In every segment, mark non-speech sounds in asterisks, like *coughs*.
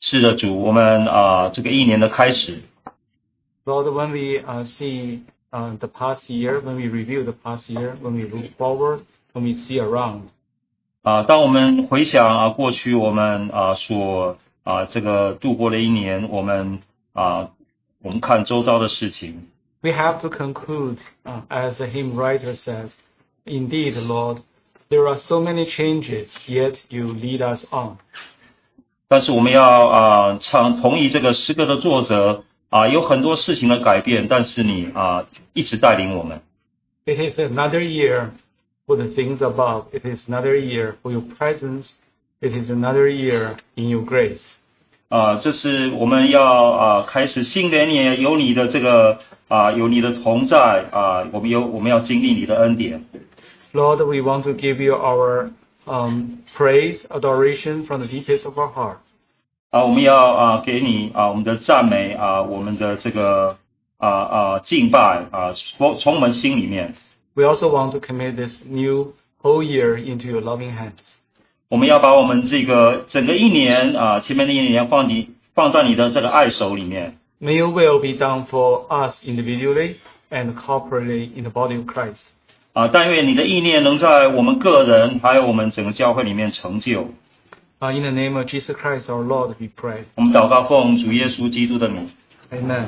是的，主，我们啊、这个一年的开始， Lord, when we uh, see uh, the past year, when we review the past year, when we look forward, when we see around, 啊、当我们回想啊过去我们啊、所啊、这个度过的一年，我们啊、我们看周遭的事情， we have to conclude, uh, as the hymn writer says, Indeed, Lord, there are so many changes, yet you lead us on. 但是我们要啊、唱同意这个诗歌的作者啊、有很多事情的改变，但是你啊、一直带领我们。 It is another year for the things above. It is another year for your presence. It is another year in your grace. 啊、这是我们要啊、开始新的一年，有你的这个啊、有你的同在啊、我们有我们要经历你的恩典 Lord, we want to give you our um, praise, adoration from the deepest of our heart. 啊、我们要啊、给你啊、我们的赞美啊、我们的这个啊啊、敬拜啊、从从我们心里面， We also want to commit this new whole year into your loving hands. 我们要把我们这个整个一年啊、前面的一年放你放在你的这个爱手里面。 May your will be done for us individually and corporately in the body of Christ. 啊，但愿你的意念能在我们个人还有我们整个教会里面成就。 Uh, in the name of Jesus Christ our Lord, we pray. 我们祷告奉主耶稣基督的名。 Amen.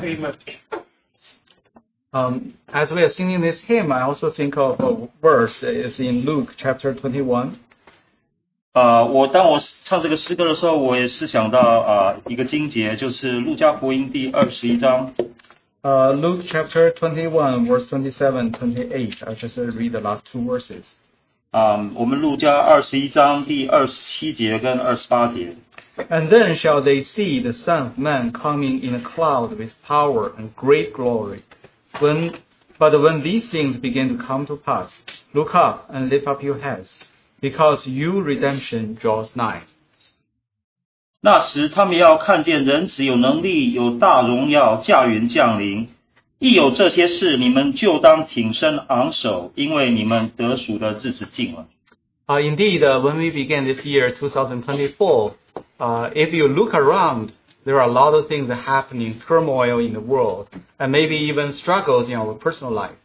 Um, as we are singing this hymn, I also think of a verse is in Luke chapter 21. 啊，我当我唱这个诗歌的时候，我也是想到啊一个经节，就是路加福音第二十一章 Uh, Luke chapter 21, verse 27, 28. I'll just uh, read the last two verses. 啊，我们路加二十一章第二十七节跟二十八节。 And then shall they see the Son of Man coming in a cloud with power and great glory. When, but when these things begin to come to pass, look up and lift up your heads, because your redemption draws nigh. 那时他们要看见人子有能力、有大荣耀驾云降临。一有这些事，你们就当挺身昂首，因为你们得赎的日子近了。Uh, indeed, uh, when we begin this year, 2024, uh, if you look around, there are a lot of things happening, turmoil in the world, and maybe even struggles in our personal life.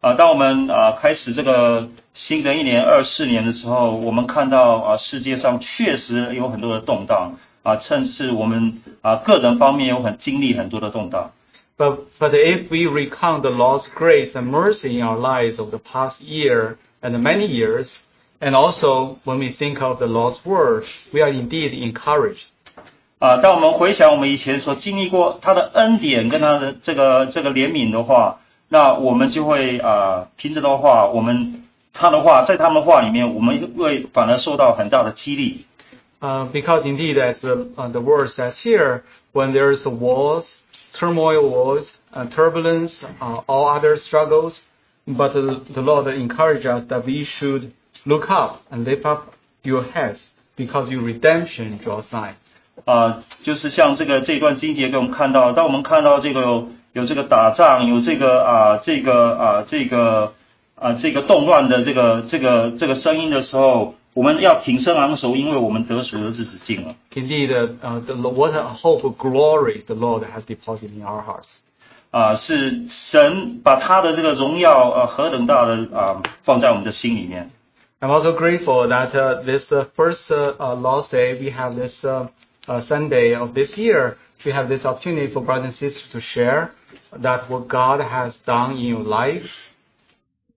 啊，当我们啊开始这个新的一年二四年的时候，我们看到啊世界上确实有很多的动荡啊，趁势我们啊个人方面有很经历很多的动荡。But, but if we recount the Lord's grace and mercy in our lives of the past year and many years, and also when we think of the Lord's word, we are indeed encouraged. 啊，当我们回想我们以前所经历过他的恩典跟他的这个这个怜悯的话，那我们就会啊凭着的话，我们他的话在他们的话里面，我们会反而受到很大的激励。Uh, because indeed, as the, uh, the word says here, when there's wars, turmoil wars, uh, turbulence, uh, all other struggles, but the, the Lord encourages us that we should look up and lift up your heads because your redemption draws nigh. 啊，就是像这个这段经节给我们看到，当我们看到这个有有这个打仗，有这个啊这个啊这个啊这个动乱的这个这个这个声音的时候， 我们要挺身昂首，因为我们得赎的日子近了。 Indeed, uh, uh, the, what a hope of glory the Lord has deposited in our hearts. 啊，是神把他的这个荣耀呃何等大的啊放在我们的心里面。 I'm also grateful that uh, this uh, first uh, uh, Lord's Day, we have this uh, uh, Sunday of this year, we have this opportunity for brothers and sisters to share that what God has done in your life.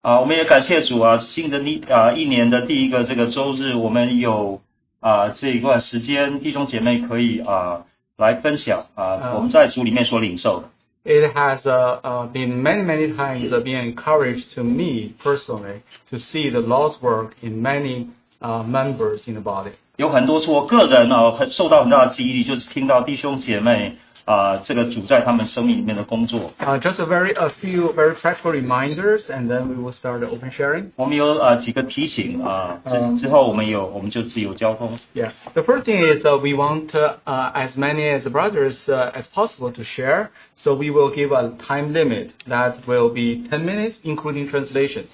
啊，我们也感谢主啊，新的一啊一年的第一个这个周日，我们有啊这一段时间，弟兄姐妹可以啊来分享啊嗯我们在主里面所领受的。It has uh, uh, been many, many times uh, being encouraged to me personally to see the Lord's work in many uh, members in the body. 有很多是我个人啊很受到很大的激励，就是听到弟兄姐妹 啊这个主在他们生命里面的工作。 Uh, just a very a few very practical reminders, and then we will start the open sharing. 我们有啊几个提醒啊，嗯之之后我们有我们就自由交通。 Yeah. The first thing is uh, we want uh, uh, as many as brothers uh, as possible to share. So we will give a time limit that will be 10 minutes, including translations.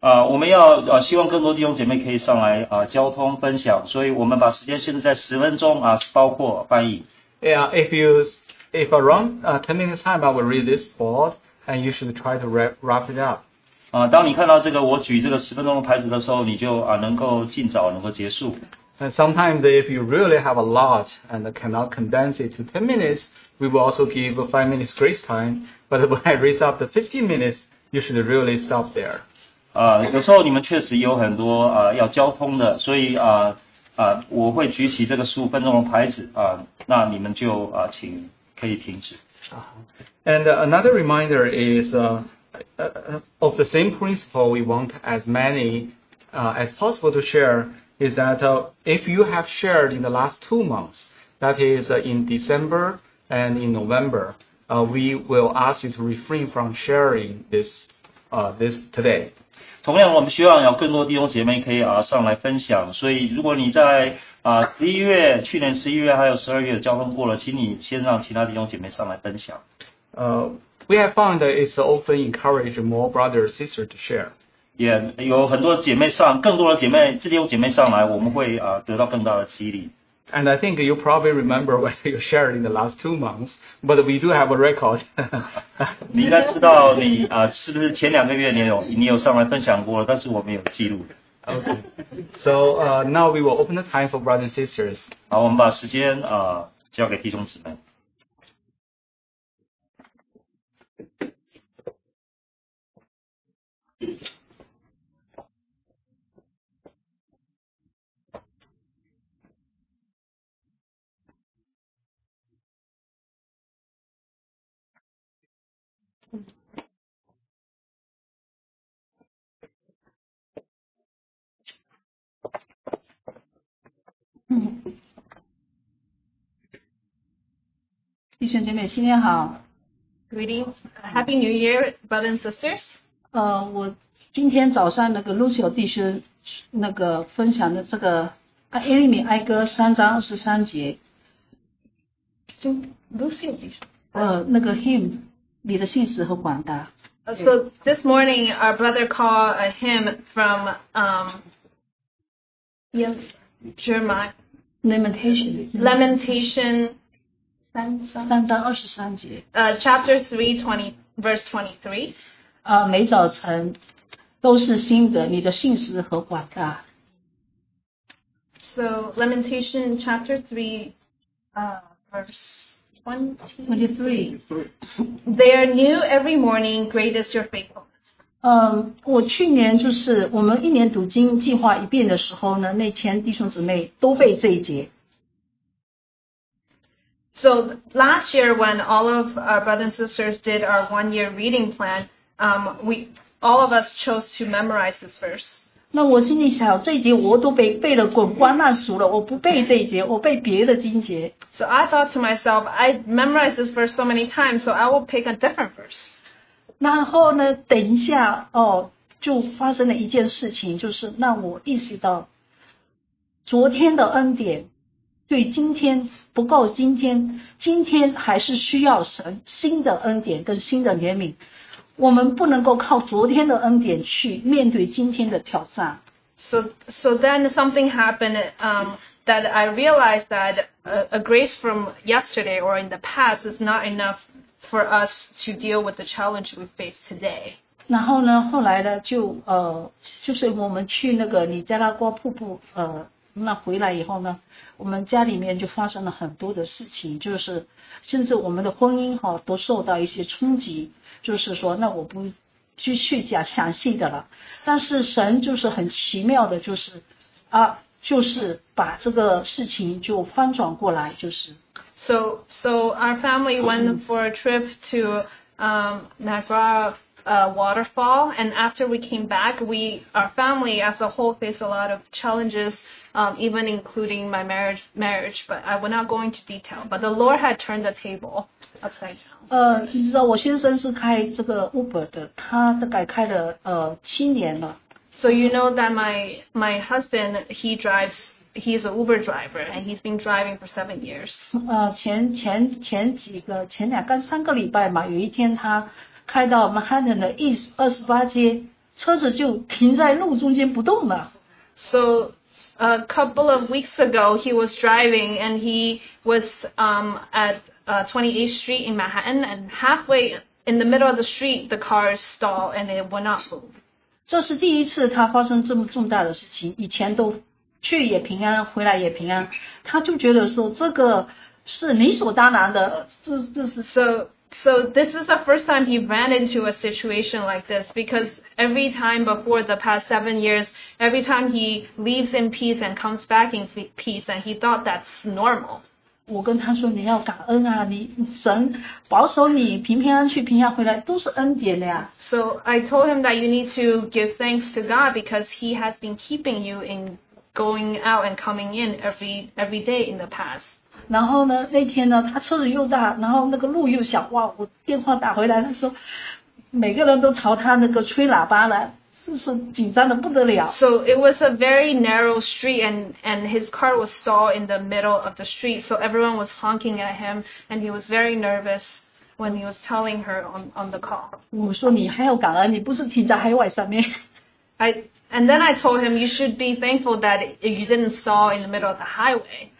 啊，我们要啊，希望更多弟兄姐妹可以上来啊，交通分享，所以我们把时间限制在十分钟啊，包括翻译。 Yeah, if you if around uh, 10 minutes time, I will read this board, and you should try to wrap, wrap it up. 啊，当你看到这个我举这个十分钟的牌子的时候，你就啊能够尽早能够结束。 And sometimes, if you really have a lot and cannot condense it to 10 minutes, we will also give a 5 minutes grace time. But *laughs* when I raise up to 15 minutes, you should really stop there. 啊，有时候你们确实有很多啊要交通的，所以啊 啊我会举起这个十五分钟的牌子啊，那你们就啊请可以停止。 And uh, another reminder is uh, uh, of the same principle we want as many uh, as possible to share is that uh, if you have shared in the last two months, that is uh, in December and in November, uh, we will ask you to refrain from sharing this uh, this today. 同样，我们希望有更多弟兄姐妹可以啊上来分享。所以，如果你在啊十一月、去年十一月还有十二月交通过了，请你先让其他弟兄姐妹上来分享。Uh, we have found that it's often encouraged more brothers sisters to share. 也有很多姐妹上，更多的姐妹弟兄姐妹上来，我们会啊得到更大的激励。And I think you probably remember *laughs* what you shared in the last two months, but we do have a record. *laughs* 你应该知道你啊是不是前两个月你有你有上来分享过了，但是我们有记录的。 okay. So uh, now we will open the time for brothers and sisters. 好，我们把时间啊交给弟兄姊妹。 *laughs* 弟兄姐妹，新年好！Greeting, Happy New Year, brothers and sisters. 呃，我今天早上那个 Lucio 弟兄那个分享的这个《啊耶利米哀歌》三章二十三节，就 Lucio 弟兄。呃，那个 hymn，你的信使和广大。So this morning, our brother called a hymn from um, yes, Jeremiah. Lamentation Lamentation, 三三章二十三节， uh, chapter three, twenty, verse twenty-three. 啊，每早晨都是新的，你的信实和广大。 So Lamentation, chapter three, uh, verse twenty. Twenty three， They are new every morning. Great is your faithfulness. 嗯，我去年就是我们一年读经计划一遍的时候呢，那天弟兄姊妹都背这一节。 So last year, when all of our brothers and sisters did our one-year reading plan, um, we all of us chose to memorize this verse. 那我心里想，这一节我都背背得滚瓜烂熟了，我不背这一节，我背别的经节。 So I thought to myself, I memorized this verse so many times, so I will pick a different verse. 然后呢，等一下哦，就发生了一件事情，就是让我意识到，昨天的恩典对今天不够，今天今天还是需要神新的恩典跟新的怜悯。我们不能够靠昨天的恩典去面对今天的挑战。 So so then something happened um, that I realized that a, a grace from yesterday or in the past is not enough for us to deal with the challenge we face today. 然后呢，后来呢，就呃，就是我们去那个尼加拉瓜瀑布，呃，那回来以后呢，我们家里面就发生了很多的事情，就是甚至我们的婚姻哈、都受到一些冲击。就是说，那我不继续讲详细的了，但是神就是很奇妙的，就是啊，就是把这个事情就翻转过来，就是。So so our family went for a trip to um, Niagara uh, waterfall, and after we came back, we our family as a whole faced a lot of challenges, um, even including my marriage. Marriage, but I will not go into detail. But the Lord had turned the table upside down. 呃，你知道我先生是开这个 Uber 的，他大概开了呃七年了。 So you know that my my husband he drives. He's an Uber driver, and he's been driving for seven years. *laughs* 呃，前前前几个前两个三个礼拜嘛，有一天他开到曼哈顿的 East 二十八街， 车子就停在路中间不动了。 So a couple of weeks ago, he was driving and he was um, at uh, 28th Street in Manhattan, and halfway in the middle of the street, the car stalled and it would not move. 这是第一次他发生这么重大的事情，以前都 去也平安，回来也平安，他就觉得说这个是理所当然的，这这是 So, so this is the first time he ran into a situation like this because every time before the past seven years, every time he leaves in peace and comes back in fe- peace, and he thought that's normal. 我跟他说你要感恩啊，你神保守你平平安安去平安回来都是恩典的呀。 So I told him that you need to give thanks to God because He has been keeping you in going out and coming in every every day in the past. 然后呢，那天呢，他车子又大，然后那个路又小，哇！我电话打回来，他说每个人都朝他那个吹喇叭了，就是紧张的不得了。 So it was a very narrow street and and his car was stalled in the middle of the street. So everyone was honking at him and he was very nervous when he was telling her on on the call. *laughs* 我说你还要感恩，你不是停在海外上面。 I and then I told him you should be thankful that you didn't stall in the middle of the highway.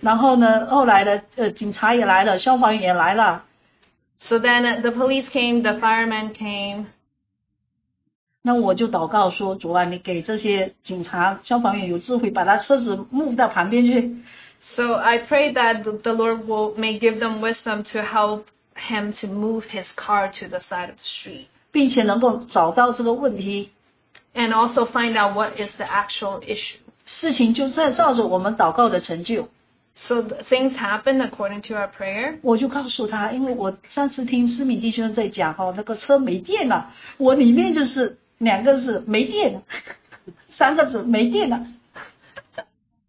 然后呢，后来呢，呃，警察也来了，消防员也来了， So then the police came, the firemen came. 那我就祷告说，主啊，你给这些警察、消防员有智慧，把他车子 move 到旁边去。 So I pray that the the Lord will may give them wisdom to help him to move his car to the side of the street 并且能够找到这个问题， and also find out what is the actual issue. 事情就在照着我们祷告的成就。 So the things happen according to our prayer. 我就告诉他，因为我上次听思敏弟兄在讲哈，那个车没电了，我里面就是两个字没电了，三个字没电了。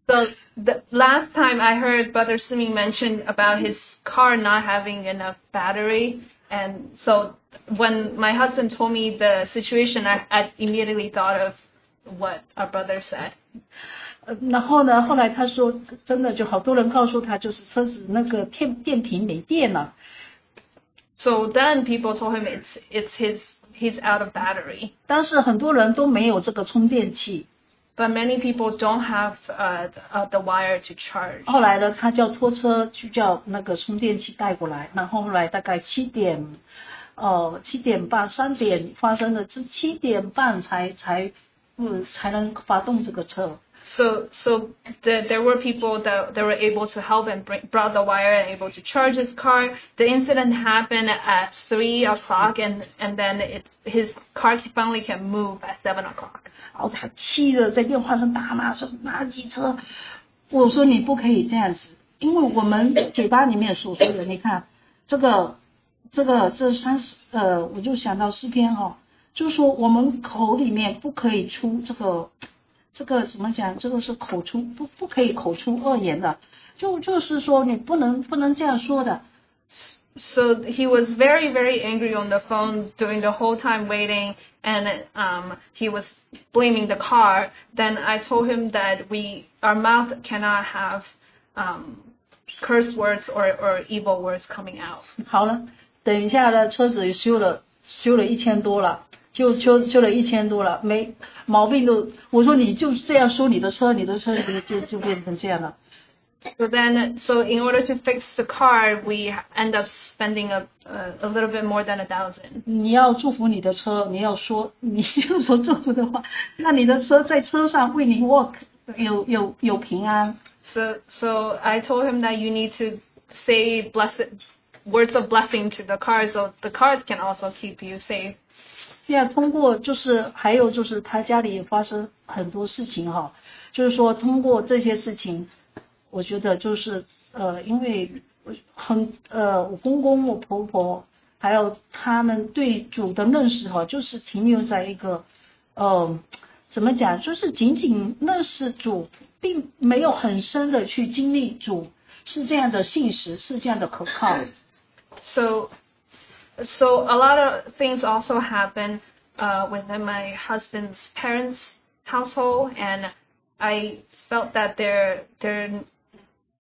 So *laughs* the last time I heard Brother Simi mention about his car not having enough battery, and so when my husband told me the situation, I, I immediately thought of what our brother said. 呃然后呢，后来他说，真的就好多人告诉他，就是车子那个电电瓶没电了。 So then people told him it's it's his he's out of battery. 但是很多人都没有这个充电器。 But many people don't have uh, the, uh, the wire to charge. 后来呢，他叫拖车去叫那个充电器带过来。然后后来大概七点， 呃，七点半、三点发生的，是七点半才才，嗯，才能发动这个车。 So so the, there were people that, that were able to help and bring, brought the wire and able to charge his car. The incident happened at three o'clock, and and then it, his car finally can move at seven o'clock. 然后他气的在电话上大骂说：“垃圾车！”我说你不可以这样子，因为我们嘴巴里面所说的，你看这个 这个这三十呃，我就想到诗篇哈、就是说我们口里面不可以出这个这个怎么讲？这个是口出不不可以口出恶言的，就就是说你不能不能这样说的。 So he was very very angry on the phone during the whole time waiting, and um, he was blaming the car. Then I told him that we our mouth cannot have um, curse words or, or evil words coming out. 好了， 等一下呢，车子修了，修了一千多了，就修修了一千多了，没毛病都。我说你就这样说你的车，你的车就就就变成这样了。 So then, so in order to fix the car, we end up spending a a, a little bit more than a thousand. 你要祝福你的车，你要说你要说祝福的话，那你的车在车上为你 walk *laughs* 有有有平安。 So so I told him that you need to say blessed words of blessing to the cars, so the cars can also keep you safe. 现在通过就是还有就是他家里发生很多事情哈，就是说通过这些事情，我觉得就是呃，因为很呃，我公公我婆婆还有他们对主的认识哈，就是停留在一个呃怎么讲，就是仅仅认识主，并没有很深的去经历主是这样的信实，是这样的可靠。So so a lot of things also happen uh, within my husband's parents' household, and I felt that their their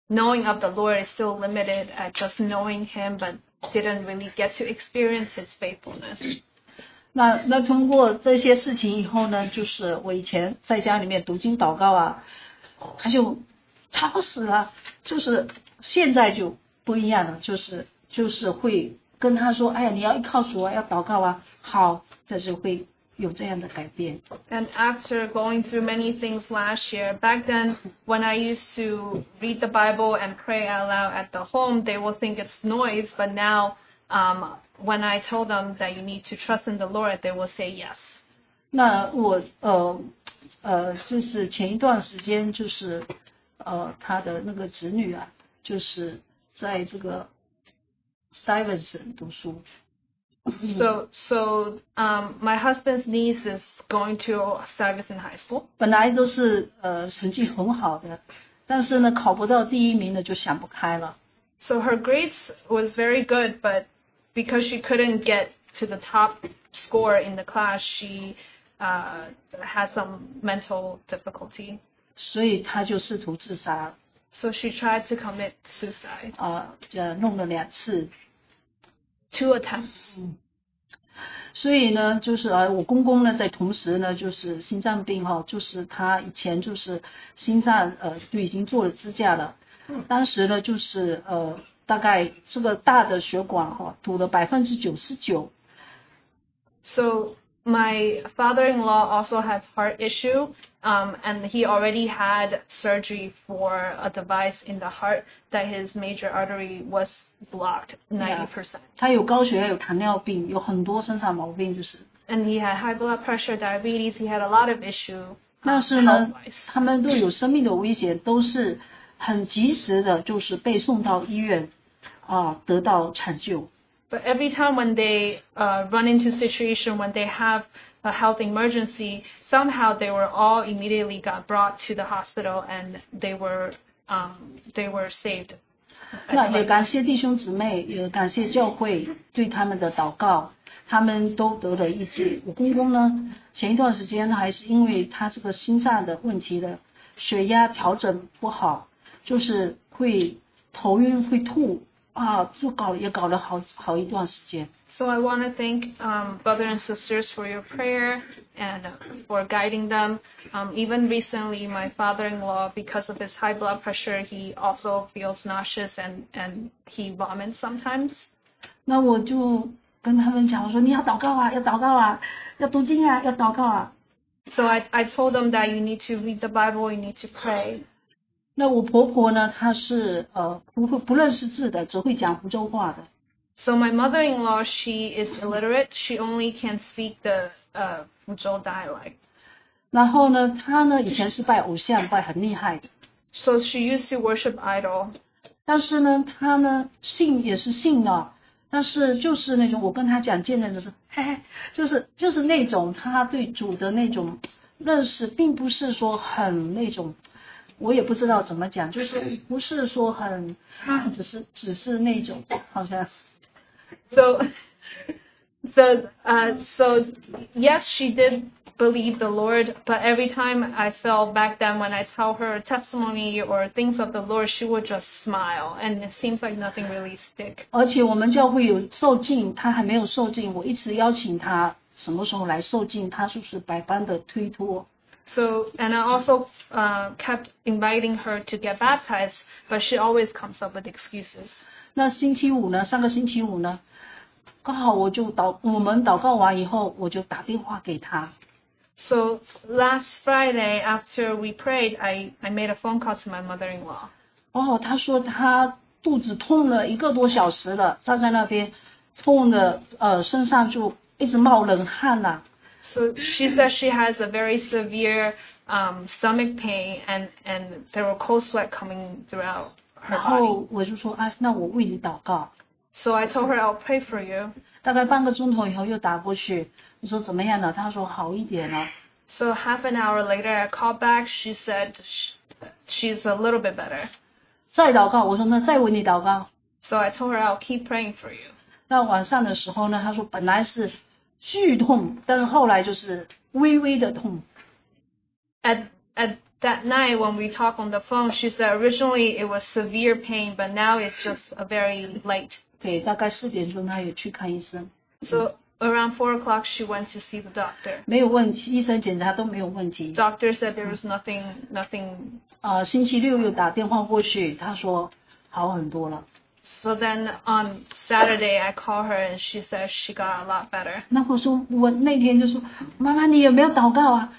knowing of the Lord is still limited at just knowing Him, but didn't really get to experience His faithfulness. *coughs* 那那通过这些事情以后呢，就是我以前在家里面读经祷告啊，他就吵死了。就是现在就不一样了，就是 就是会跟他说，哎呀，你要依靠主啊，要祷告啊，好，这就会有这样的改变。 And after going through many things last year, back then when I used to read the Bible and pray out loud at the home, they will think it's noise. But now, um, when I told them that you need to trust in the Lord, they will say yes. 那我呃呃，就是前一段时间就是呃他的那个侄女啊，就是在这个 Stuyvesant 读书， So, so um, my husband's niece is going to Stuyvesant High School. 本来都是呃成绩很好的，但是呢考不到第一名呢就想不开了。 So her grades was very good, but because she couldn't get to the top score in the class, she uh, had some mental difficulty. 所以他就试图自杀 So she tried to commit suicide. 啊，呃，弄了两次。Two attempts. 所以呢，就是呃，我公公呢，在同时呢，就是心脏病哈，就是他以前就是心脏呃就已经做了支架了，当时呢就是呃大概这个大的血管哈堵了百分之九十九，So my father-in-law also has heart issue, um, and he already had surgery for a device in the heart that his major artery was blocked 90%. 他有高血压，有糖尿病，有很多身上毛病，就是。 And he had high blood pressure, diabetes. He had a lot of issue 但 um, 是呢 health-wise.，他们都有生命的危险，都是很及时的，就是被送到医院啊，得到抢救。 But every time when they uh, run into situation when they have a health emergency, somehow they were all immediately got brought to the hospital and they were um, they were saved. 那也感谢弟兄姊妹，也感谢教会对他们的祷告，他们都得了医治。我公公呢，前一段时间还是因为他这个心脏的问题的血压调整不好，就是会头晕会吐 啊，就搞也搞了好好一段时间。 So I want to thank um, brother and sisters for your prayer and for guiding them. Um, even recently, my father-in-law, because of his high blood pressure, he also feels nauseous and, and he vomits sometimes. 那我就跟他们讲，我说你要祷告啊，要祷告啊，要读经啊，要祷告啊。 So I, I told them that you need to read the Bible, you need to pray. 那我婆婆呢，她是呃不会不认识字的，只会讲福州话的。So my mother-in-law, she is illiterate. She only can speak the uh, Fuzhou dialect. 然后呢，她呢以前是拜偶像，拜很厉害的。So she used to worship idol. 但是呢，她呢信也是信了，但是就是那种我跟她讲见证的是，嘿嘿，就是就是那种她对主的那种认识，并不是说很那种，我也不知道怎么讲，就是不是说很，只是只是那种好像。So, so, uh, so yes, she did believe the Lord, but every time I felt back then when I tell her testimony or things of the Lord, she would just smile, and it seems like nothing really stick. 而且我们教会有受浸，她还没有受浸，我一直邀请她什么时候来受浸，她就是百般的推脱。So, and I also uh, kept inviting her to get baptized, but she always comes up with excuses. 那星期五呢？上个星期五呢，刚好我就祷，我们祷告完以后，我就打电话给他， So last Friday, after we prayed, I, I made a phone call to my mother-in-law. 哦，他说他肚子痛了一个多小时了，站在那边，痛的呃身上就一直冒冷汗呐、 So she says she has a very severe um, stomach pain, and, and there were cold sweat coming throughout her 然 body. 后我就说，哎，那我为你祷告。 So I told her I'll pray for you. 大概半个钟头以后又打过去，我说怎么样了？他说好一点了。 So half an hour later, I called back. She said sh- she's a little bit better. 再祷告，我说那再为你祷告。 So I told her I'll keep praying for you. 那晚上的时候呢，他说本来是 剧痛，但是后来就是微微的痛。 At at that night when we talked on the phone, she said originally it was severe pain, but now it's just a very light. 对，大概四点钟他也去看医生。 So around four o'clock, she went to see the doctor. 没有问题，医生检查都没有问题。 Doctor said there was nothing, nothing. 啊、星期六又打电话过去，他说好很多了。 So then on Saturday, I called her and she said she got a lot better. 那我说我那天就说妈妈，你有没有祷告啊？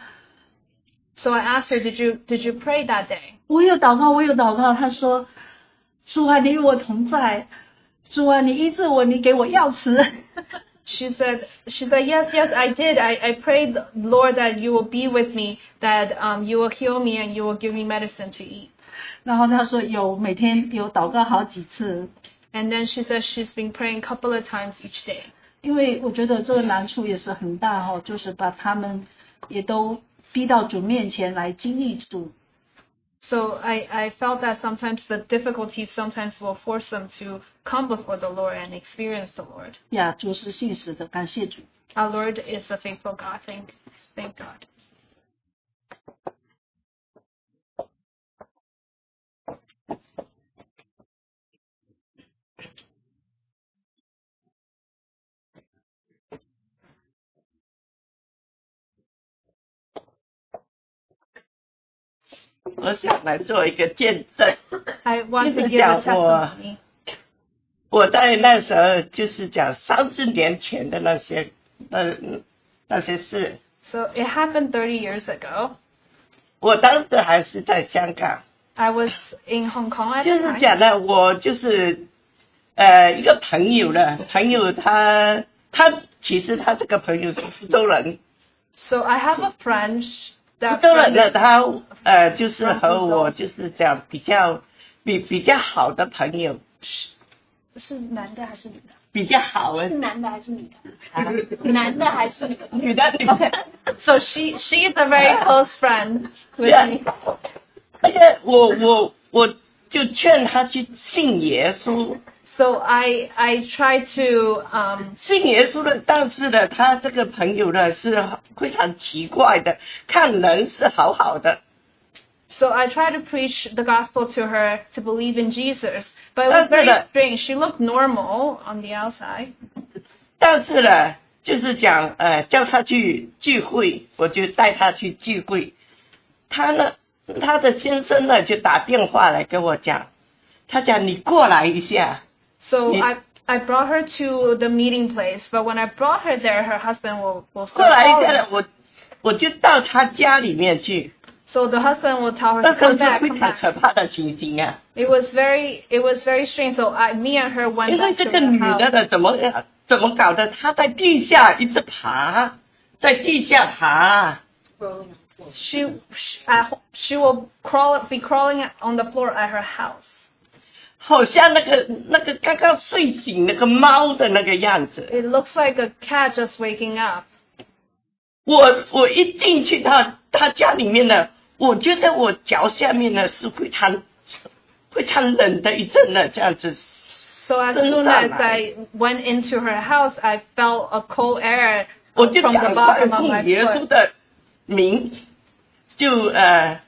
So I asked her, did you, did you pray that day? 我有祷告，我有祷告。他说主啊，你与我同在，主啊，你医治我，你给我药吃。 *laughs* She said, she said, yes, yes, I did. I, I prayed, Lord, that you will be with me, that um, you will heal me and you will give me medicine to eat. 然后他说有每天有祷告好几次， And then she said she's been praying a couple of times each day. 因为我觉得这个难处也是很大哈、就是把他们也都逼到主面前来经历主。 So I, I felt that sometimes the difficulties sometimes will force them to come before the Lord and experience the Lord. 呀，主是信实的，感谢主。 Our Lord is a faithful God. Thank, thank God. 我想来做一个见证，*laughs* 就是讲我我在那时候就是讲三十年前的那些那那些事。So it happened thirty years ago. 我当时还是在香港。I was in Hong Kong. 就是讲的，我就是呃一个朋友呢，朋友他他其实他这个朋友是福州人，So I have a friend 福州人呢他呃就是和我就是讲比较比比较好的朋友，是男的还是女的？比较好的是男的还是女的？男的还是女的？女的女的。*laughs* So she she is a very close friend Yeah. me. 而且我我我就劝他去信耶稣，So I I try to um 信耶稣的，但是呢，他这个朋友呢是非常奇怪的，看人是好好的， so I try to preach the gospel to her to believe in Jesus, but it That's was very good. strange. She looked normal on the outside. 但是呢，就是讲呃叫他去聚会，我就带他去聚会，他呢，他的先生呢就打电话来跟我讲，他讲你过来一下， So Yeah. I I brought her to the meeting place, but when I brought her there, her husband will will 过 start 来一下 calling. 呢，我我就到他家里面去， So the husband will tell her 那 to 时候 come 是 back, 非 come 常 back. 可怕的情形啊。 It was very it was very strange. So I me and her went 因为 back 这 to 个 the 女的 house. 呢，怎么怎么搞的？她在地下一直爬，在地下爬， She she, at, ho- she will crawl be crawling on the floor at her house. 好像那个那个刚刚睡醒那个猫的那个样子。It looks like a cat just waking up. 我我一进去她她家里面呢，我觉得我脚下面呢是非常非常冷的一阵呢这样子。So as soon as I went into her house, I felt a cold air from the bottom of my foot. 我就赶快奉耶稣的名，就呃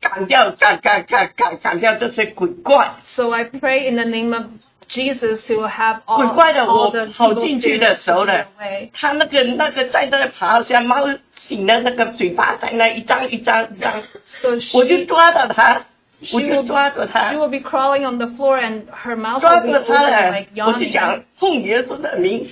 赶掉赶赶赶赶赶掉这些鬼怪。 So I pray in the name of Jesus to have 鬼 all, 怪的 all 我 the 跑 evil 进去的 spirits 时候 to 呢 go away.，他那个那个在那爬，像猫醒的那个嘴巴在那一张一张一张， So 我就 she 抓到他， she 我就 will 抓着 she 他， will be crawling on the floor and her mouth 抓 will be 着他 open 了 like，我就 yawning. 讲奉耶稣的名，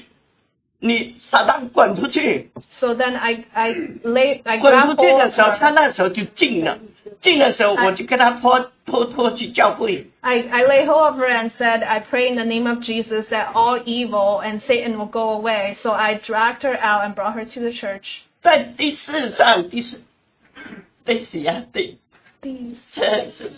你撒旦滚出去， So then I I lay I 滚 grabbed 出去 hold 的 of 时候，他 her. 那时候就进了， 进的时候我就跟他拖拖拖去教会， I, I lay hold of her and said, I pray in the name of Jesus that all evil and Satan will go away. So I dragged her out and brought her to the church. 在第四上第四第几啊？第 These 这是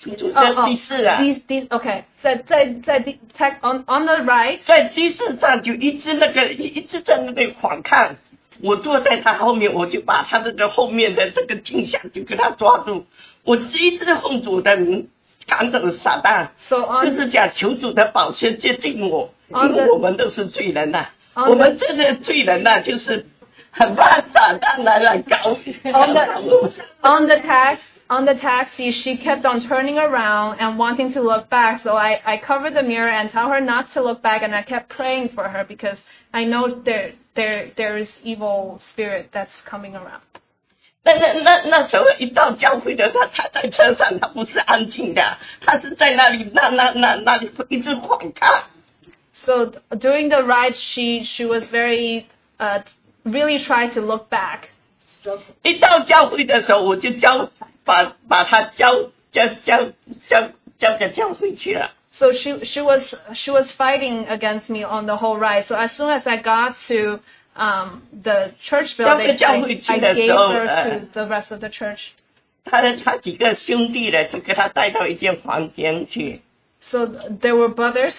主主 oh, 这 oh, 第四啊。 these these okay. 在在在 the tech on on the right. 在第四站就一直那个一一直在那边反抗， 我坐在他后面，我就把他这个后面的这个镜像就给他抓住，我一直奉主的名赶走撒旦， So 就 on 是讲求主的宝血接近我，哦因为我们都是罪人呐、哦我们这个罪人呐、就是很怕撒旦来来搞搞 on the 我们。 on the text on the taxi, she kept on turning around and wanting to look back. So I, I covered the mirror and tell her not to look back, and I kept praying for her because I know there there there is evil spirit that's coming around. 那那那那时候一到教会的时候，他在车上，他不是安静的，他是在那里那那那那里一直反抗。 So th- during the ride, she she was very uh, really tried to look back. 一到教会的时候，我就交把把他交交交交交给教会去了。 So she she was she was fighting against me on the whole ride. So as soon as I got to um, the church building, 教 I, 会去 I 的 gave 时候， her 呃 to the rest of the church. 他的他几个兄弟呢，就给他带到一间房间去。 So th- there were brothers,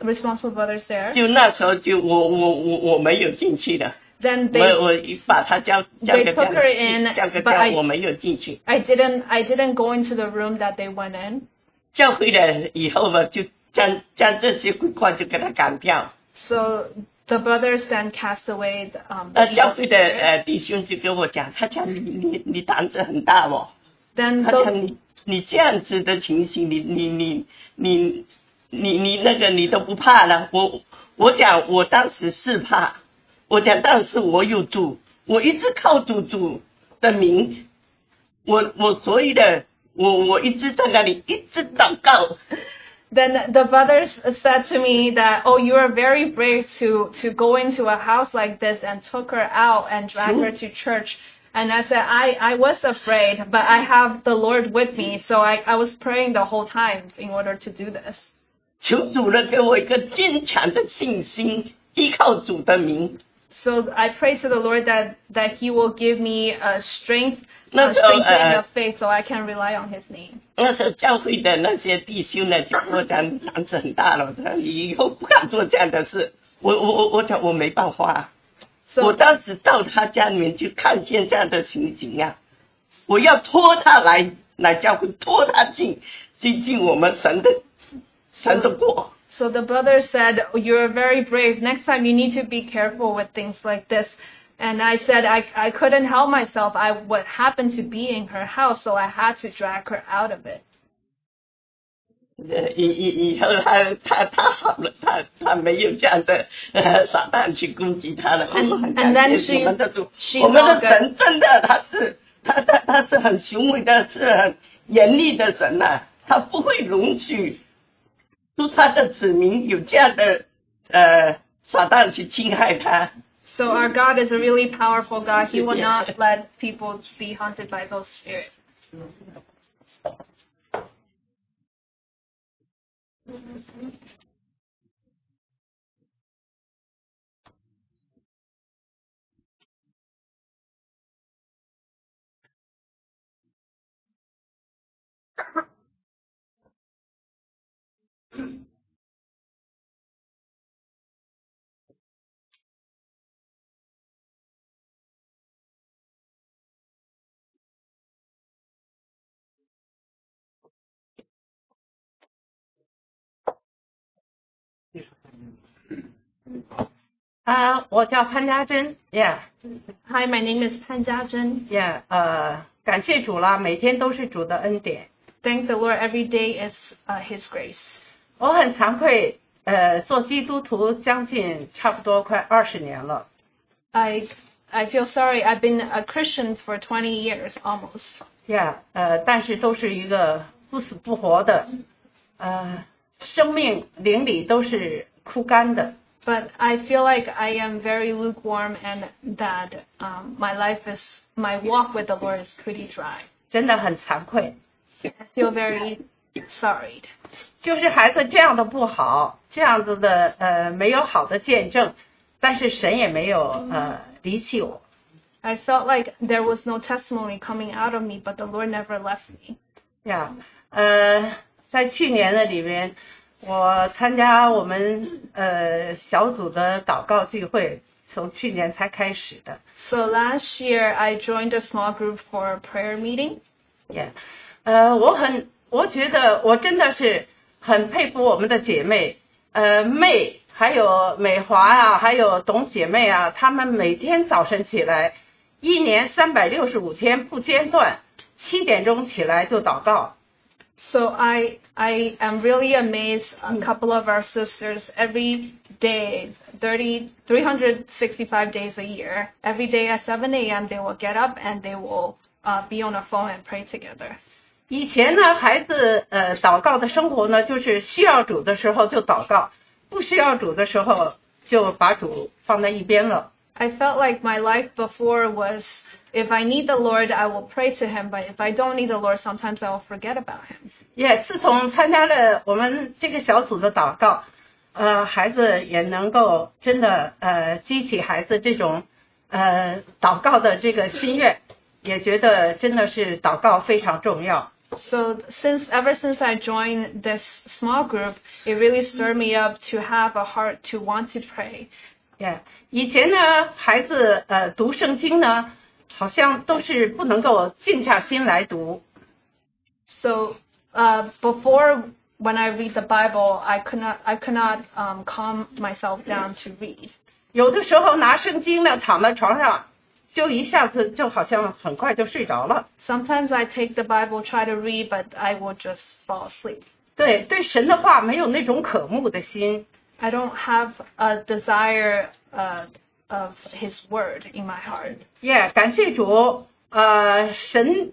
responsible brothers there. 就那时候就我我我我没有进去的， Then 我 they 我一把他交交 they 给 took her in, 交给 but 教 I 我没有进去。 I didn't I didn't go into the room that they went in. 教会了以后呢，就将将这些鬼怪就给他赶掉。So the brothers then cast away the, um, 那教会的呃弟兄就跟我讲，他讲你你你胆子很大哦，Then 他 those 讲你你这样子的情形，你你你你你你那个你都不怕了。我我讲我当时是怕，我讲但是我有主，我一直靠主主的名，我我所有的我我一直在那里一直祷告。 Then the brothers said to me that, "Oh, you are very brave to to go into a house like this and took her out and drag her to church." And I said, "I I was afraid, but I have the Lord with me, so I I was praying the whole time in order to do this." 求主呢给我一个坚强的信心，依靠主的名。 So I pray to the Lord that that He will give me a strength, No, a so, strengthening uh, of faith, so I can rely on His name. 那时候教会的那些弟兄呢，就跟我讲你胆子很大了，他说你以后不敢做这样的事。我我我我讲我没办法，我 So 当时到他家里面就看见这样的情形啊，我要拖他来来教会，拖他进进进我们神的神的国。 So the brother said, "Oh, You're very brave. Next time you need to be careful with things like this. And I said I, I couldn't help myself. I would happen to be in her house, so I had to drag her out of it. 以以以后他他他好了，他他没有这样的撒旦去攻击他了。我们很感谢我们的主，我们的神真的他是他他他是很雄伟的，是很严厉的神呐、啊，他不会容许说他的子民有这样的呃撒旦去侵害他。So our God is a really powerful God. He will not *laughs* let people be haunted by those spirits. *laughs* 啊，我叫潘家珍，Yeah Hi, my name is Pan Jiazhen. Yeah，呃，感谢主啦，每天都是主的恩典。 Thank the Lord. Every day is uh, His grace. 我很惭愧，呃，做基督徒将近差不多快二十年了。 I I feel sorry. I've been a Christian for 20 years almost. Yeah，呃，但是都是一个不死不活的，呃，生命灵里都是枯干的。 But I feel like I am very lukewarm and that um, my life is, my walk with the Lord is pretty dry. 真的很惭愧， I feel very sorry. 就是孩子这样的不好，这样子的呃没有好的见证，但是神也没有呃离弃我。 I felt like there was no testimony coming out of me, but the Lord never left me. 呀，呃，在去年的里面， 我参加我们呃小组的祷告聚会，从去年才开始的。So last year I joined a small group for a prayer meeting. Yeah，，呃，我很，我觉得我真的是很佩服我们的姐妹，呃，妹，还有美华啊，还有董姐妹啊，她们每天早晨起来，一年三百六十五天不间断，七点钟起来就祷告。So I I am really amazed. A couple of our sisters every day, 30, 365 days a year, every day at 7 a.m. they will get up and they will uh, be on a phone and pray together. 以前呢，孩子呃祷告的生活呢，就是需要主的时候就祷告，不需要主的时候就把主放在一边了。 I felt like my life before was if I need the Lord, I will pray to Him, but if I don't need the Lord, sometimes I will forget about Him. 也自从参加了我们这个小组的祷告，呃，孩子也能够真的呃激起孩子这种呃祷告的这个心愿，也觉得真的是祷告非常重要。 So since ever since I joined this small group, it really stirred me up to have a heart to want to pray. 也以前呢，孩子呃读圣经呢， 好像都是不能够静下心来读。 So uh, before, when I read the Bible, I could not I could not um, calm myself down to read. 有的时候拿圣经呢，躺在床上，就一下子就好像很快就睡着了。 Sometimes I take the Bible, try to read, but I will just fall asleep. 对，对神的话没有那种渴慕的心。 I don't have a desire uh, of His Word in my heart. 耶、感谢主，呃，神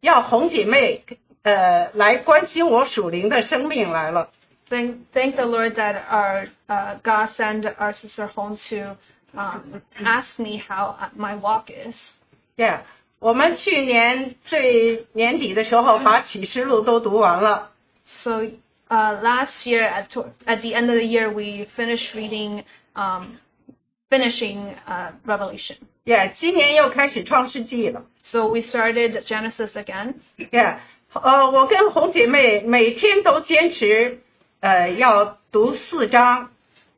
要红姐妹呃来关心我属灵的生命来了。 Thank, thank the Lord that our uh, God sent our sister home to um, ask me how my walk is. 耶、我们去年最年底的时候把启示录都读完了。 So uh, last year, at, to- at the end of the year, we finished reading, um, finishing uh, Revelation. Yeah, So we started Genesis again. Yeah，呃，我跟红姐妹每天都坚持，呃，要读四章。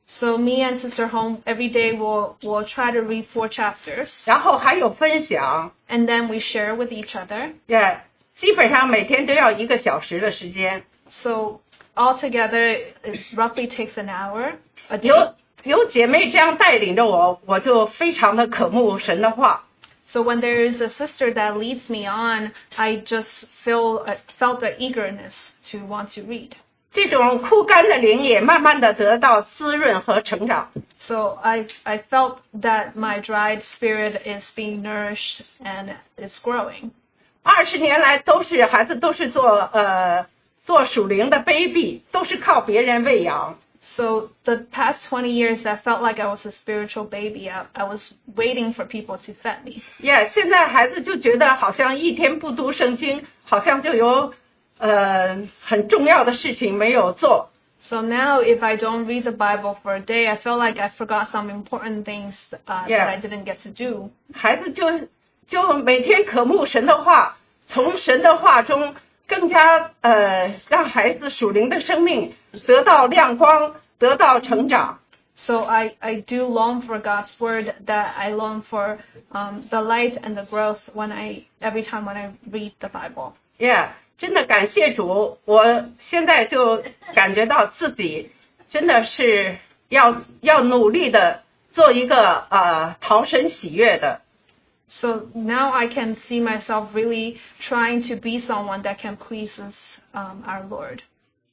So me and Sister Hong every day will will try to read four chapters. 然后还有分享。And then we share with each other. Yeah，基本上每天都要一个小时的时间。So altogether, it roughly takes an hour a day. 有有姐妹这样带领着我，我就非常的渴慕神的话。 So when there is a sister that leads me on, I just feel uh, felt the eagerness to want to read. 这种枯干的灵也慢慢的得到滋润和成长。 So I I felt that my dried spirit is being nourished and is growing. 二十年来都是孩子都是做呃做属灵的 baby，都是靠别人喂养。 So the past 20 years, I felt like I was a spiritual baby. I, I was waiting for people to fed me. 耶、现在孩子就觉得好像一天不读圣经，好像就有呃很重要的事情没有做。 So now, if I don't read the Bible for a day, I feel like I forgot some important things uh, Yeah. that I didn't get to do. 孩子就就每天渴慕神的话，从神的话中 更加呃让孩子属灵的生命得到亮光，得到成长。So I, I do long for God's word that I long for um, the light and the growth when I every time when I read the Bible. Yeah，、真的感谢主，我现在就感觉到自己真的是要要努力的做一个呃讨神喜悦的。So now I can see myself really trying to be someone that can please us, um, our Lord.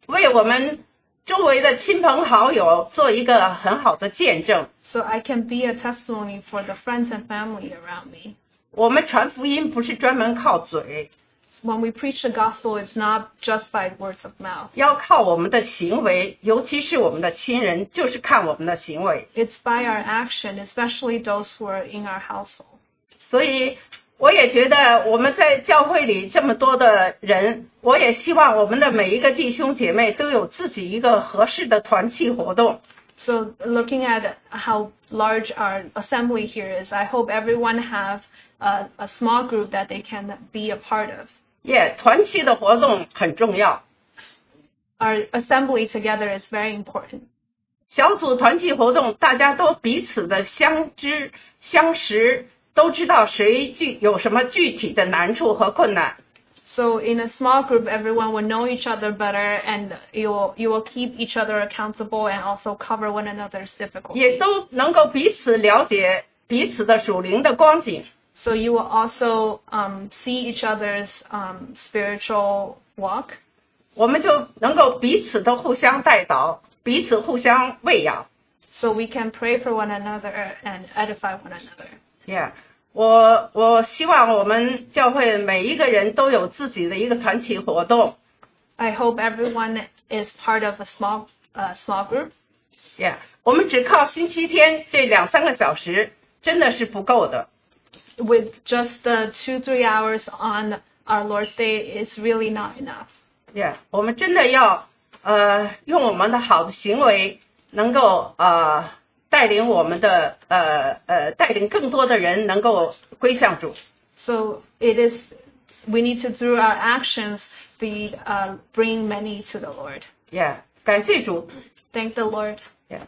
为我们周围的亲朋好友做一个很好的见证。 So I can be a testimony for the friends and family around me. 我们传福音不是专门靠嘴， When we preach the gospel, it's not just by words of mouth. 要靠我们的行为，尤其是我们的亲人，就是看我们的行为。 It's by our action, especially those who are in our household. 所以，我也觉得我们在教会里这么多的人，我也希望我们的每一个弟兄姐妹都有自己一个合适的团契活动。 So looking at how large our assembly here is, I hope everyone have a, a small group that they can be a part of. 耶、团契的活动很重要。 Our assembly together is very important. 小组团契活动，大家都彼此的相知相识， 都知道谁具有什么具体的难处和困难。 So in a small group, everyone will know each other better, and you will you will keep each other accountable and also cover one another's difficulties. 也都能够彼此了解彼此的属灵的光景， So you will also um, see each other's um, spiritual walk. 我们就能够彼此都互相带导，彼此互相喂养。 So we can pray for one another and edify one another. Yeah，我我希望我们教会每一个人都有自己的一个团体活动。 I hope everyone is part of a small uh, small group. Yeah，我们只靠星期天这两三个小时真的是不够的。 With just the two three hours on our Lord's Day, it's really not enough. Yeah，我们真的要呃用我们的好的行为，能够呃 带领我们的呃呃带领更多的人能够归向主。 So it is we need to through our actions be uh, bring many to the Lord. Yeah，感谢主。 Thank the Lord. Yeah。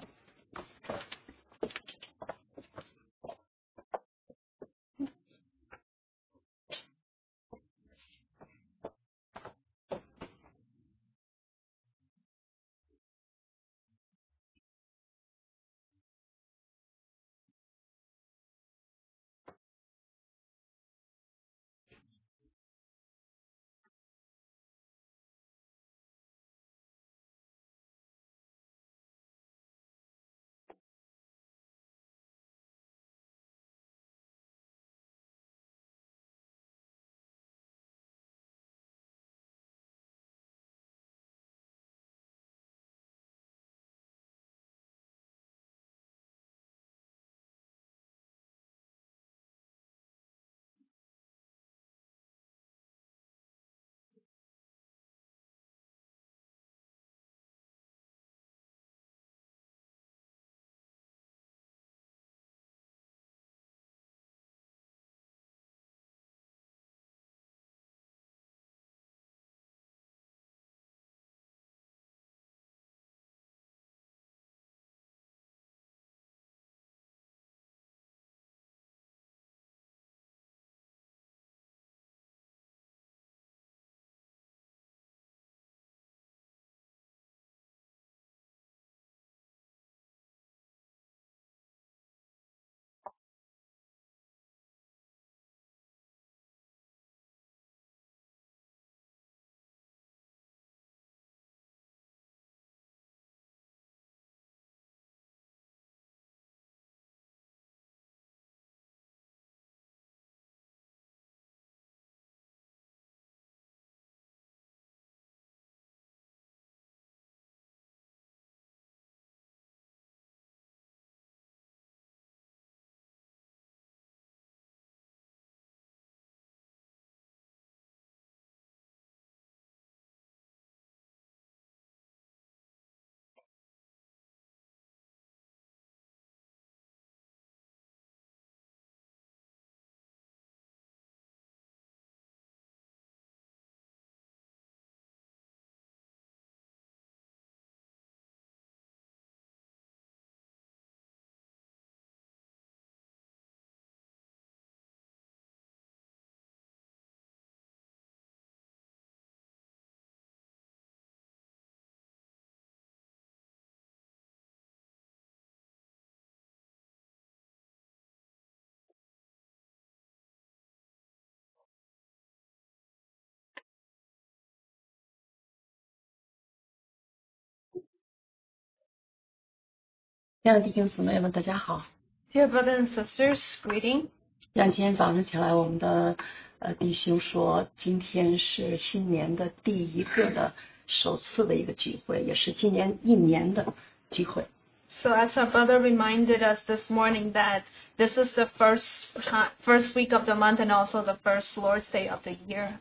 亲爱的弟兄姊妹们，大家好。 Dear brothers and sisters, greeting. 让今天早上起来，我们的呃弟兄说，今天是新年的第一个的首次的一个聚会，也是今年一年的聚会。 So as our brother reminded us this morning that this is the first ti- first week of the month and also the first Lord's Day of the year.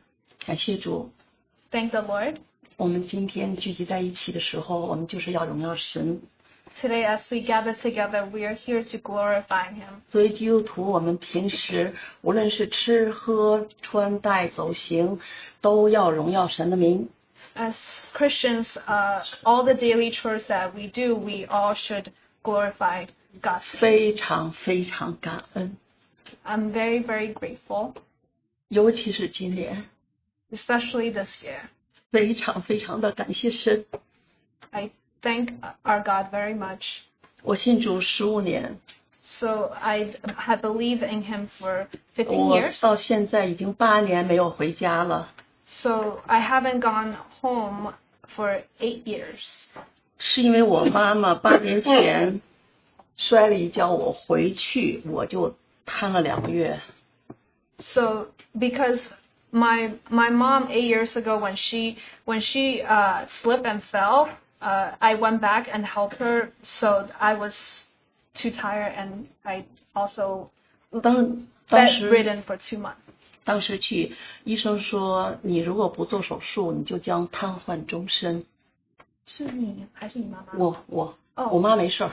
感谢主， Thank the Lord. 我们今天聚集在一起的时候，我们就是要荣耀神。 Today as we gather together, we are here to glorify him. 作为基督徒，我们平时无论是吃喝穿戴走行，都要荣耀神的名。 As Christians, uh, all the daily chores that we do, we all should glorify God's name. 非常非常感恩， I'm very, very grateful, 尤其是今年， especially this year. 非常非常的感谢神。 I thank our God very much. 我信主十五年， So I had believed in him for 15我 years. 到现在已经八年没有回家了， So I haven't gone home for eight years. 是因为我妈妈八年前摔了一跤，我回去我就瘫了两个月。 So *coughs* because my my mom eight years ago when she when she uh, slipped and fell, uh, I went back and helped her. So I was too tired and I also 当当时 bedridden for two months. 当时去医生说，你如果不做手术，你就将瘫痪终身。是你还是你妈妈？我我哦我妈没事儿，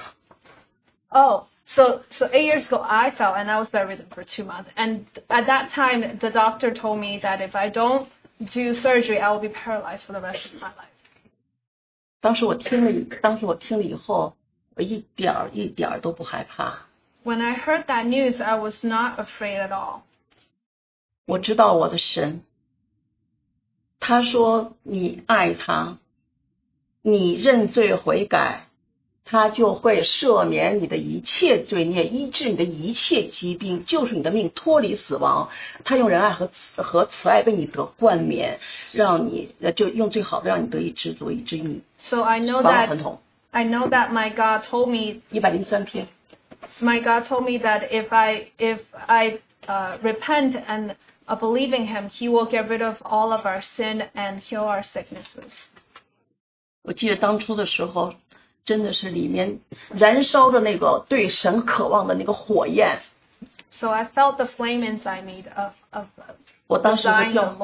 Oh, so so eight years ago I fell and I was bedridden for two months. And at that time, the doctor told me that if I don't do surgery, I will be paralyzed for the rest of my life. 当时我听了，当时我听了以后，我一点儿一点儿都不害怕。When I heard that news, I was not afraid at all. 我知道我的神，他说你爱他，你认罪悔改，他就会赦免你的一切罪孽，医治你的一切疾病，救赎你的命，脱离死亡。他用仁爱和慈和慈爱为你得冠冕，让你呃就用最好的让你得以知足，以至于你 So I know that。I know that my God told me 一百零三篇，my God told me that if I if I uh, repent and uh, believe in Him, He will get rid of all of our sin and heal our sicknesses. 我记得当初的时候，真的是里面燃烧着那个对神渴望的那个火焰。So I felt the flame inside me of of 我当时和教.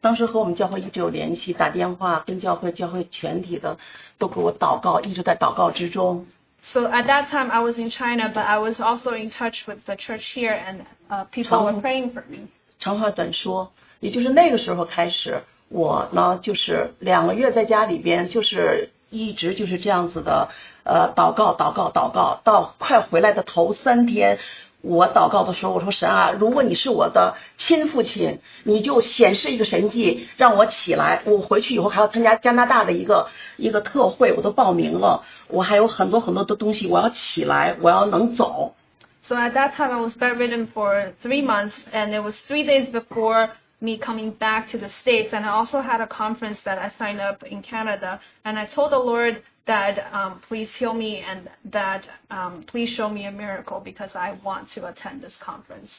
当时和我们教会一直有联系，打电话跟教会教会全体的都给我祷告，一直在祷告之中。So at that time I was in China, but I was also in touch with the church here, and uh, people were praying for me. 长话短说，也就是那个时候开始，我呢就是两个月在家里边，就是一直就是这样子的，呃，祷告祷告祷告，到快回来的头三天。我祷告的时候，我说神啊，如果你是我的亲父亲，你就显示一个神迹，让我起来。我回去以后还要参加加拿大的一个一个特会，我都报名了。我还有很多很多的东西，我要起来，我要能走。So at that time, I was bedridden for three months, and it was three days before me coming back to the States. And I also had a conference that I signed up in Canada. And I told the Lord that um, please heal me and that um, please show me a miracle because I want to attend this conference.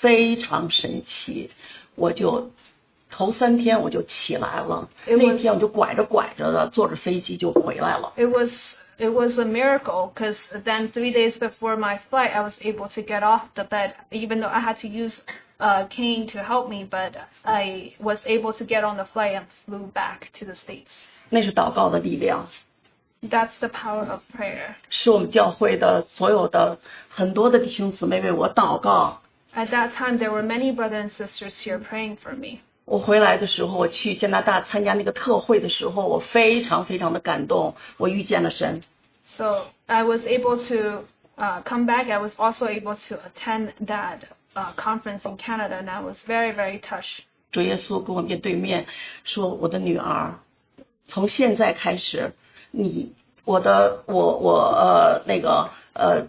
非常神奇，我就头三天我就起来了， It 那 was- 天我就拐着拐着的坐着飞机就回来了。 It was it was a miracle because then three days before my flight, I was able to get off the bed, even though I had to use uh, cane to help me, but I was able to get on the flight and flew back to the States. 那是祷告的力量。That's the power of prayer. 是我们教会的所有的很多的弟兄姊妹为我祷告。At that time, there were many brothers and sisters here praying for me. 我回来的时候，我去加拿大参加那个特会的时候，我非常非常的感动，我遇见了神。So I was able to uh, come back. I was also able to attend that uh, conference in Canada, and I was very, very touched. 主耶稣跟我面对面说：“我的女儿，从现在开始，你我的我我呃那个呃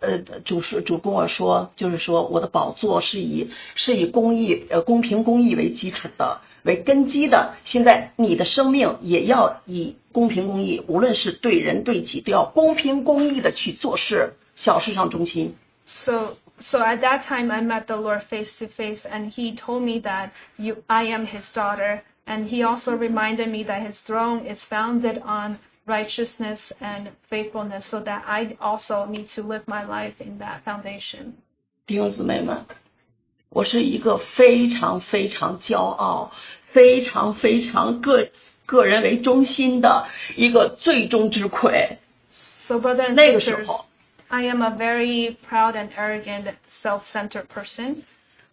呃主是主跟我说，就是说我的宝座是以是以公义呃公平公义为基础的为根基的。现在你的生命也要以公平公义，无论是对人对己，都要公平公义的去做事，小事上忠心。 So, so at that time, I met the Lord face to face, and He told me that you, I am His daughter, and He also reminded me that His throne is founded on righteousness and faithfulness, so that I also need to live my life in that foundation. 弟兄姊妹们，我是一个非常非常骄傲、非常非常个个人为中心的一个最终之魁。 So, brothers and 那个时 sisters, 候， I am a very proud and arrogant, self-centered person.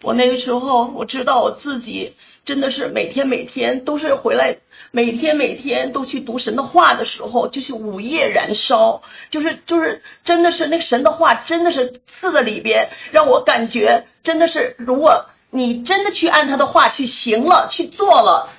我那个时候我知道我自己真的是每天每天都是回来，每天每天都去读神的话的时候，就是午夜燃烧，就是就是真的是那个神的话真的是刺在里边，让我感觉真的是，如果你真的去按他的话去行了，去做了，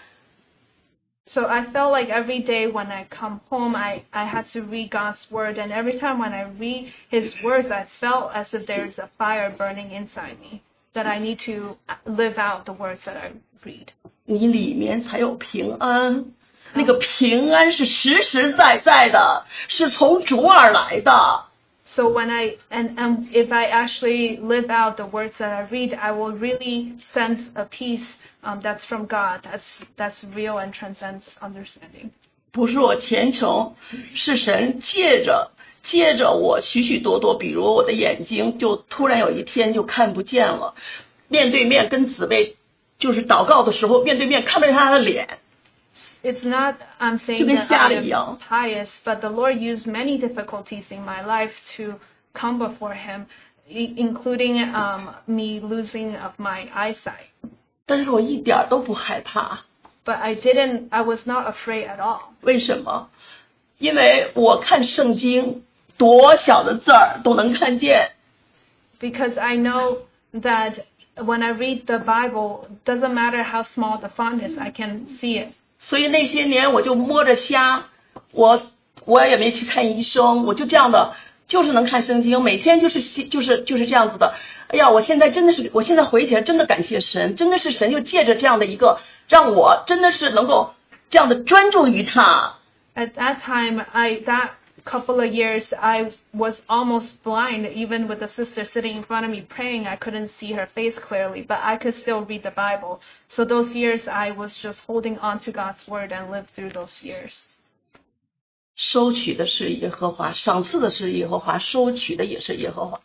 So I felt like every day when I come home, I, I had to read God's word. And every time when I read his words, I felt as if there's a fire burning inside me, that I need to live out the words that I read. 你里面才有平安。那个平安是实实在在的，是从主而来的。 So when I, and, and if I actually live out the words that I read, I will really sense a peace um, that's from God, that's, that's real and transcends understanding. 不是我虔诚，是神借着借着我许许多多，比如我的眼睛就突然有一天就看不见了，面对面跟姊妹就是祷告的时候，面对面看不见她的脸， It's not I'm 就 saying 跟 that 瞎了 I 一样 am。pious, but the Lord used many difficulties in my life to come before Him, i- including um, me losing of my eyesight. 但是我一点儿都不害怕。But I didn't. I was not afraid at all 为什么？因为我看圣经，多小的字儿都能看见。because I know that when I read the Bible, doesn't matter how small the font is, I can see it. 所以那些年我就摸着瞎，我我也没去看医生，我就这样的，就是能看圣经，每天就是就是就是这样子的。哎呀，我现在真的是，我现在回忆起来真的感谢神，真的是神就借着这样的一个，让我真的是能够这样的专注于他。 At that time, I that couple of years, I was almost blind. Even with the sister sitting in front of me praying, I couldn't see her face clearly, but I could still read the Bible. So those years, I was just holding on to God's word and lived through those years. 收取的是耶和华，赏赐的是耶和华，收取的也是耶和华。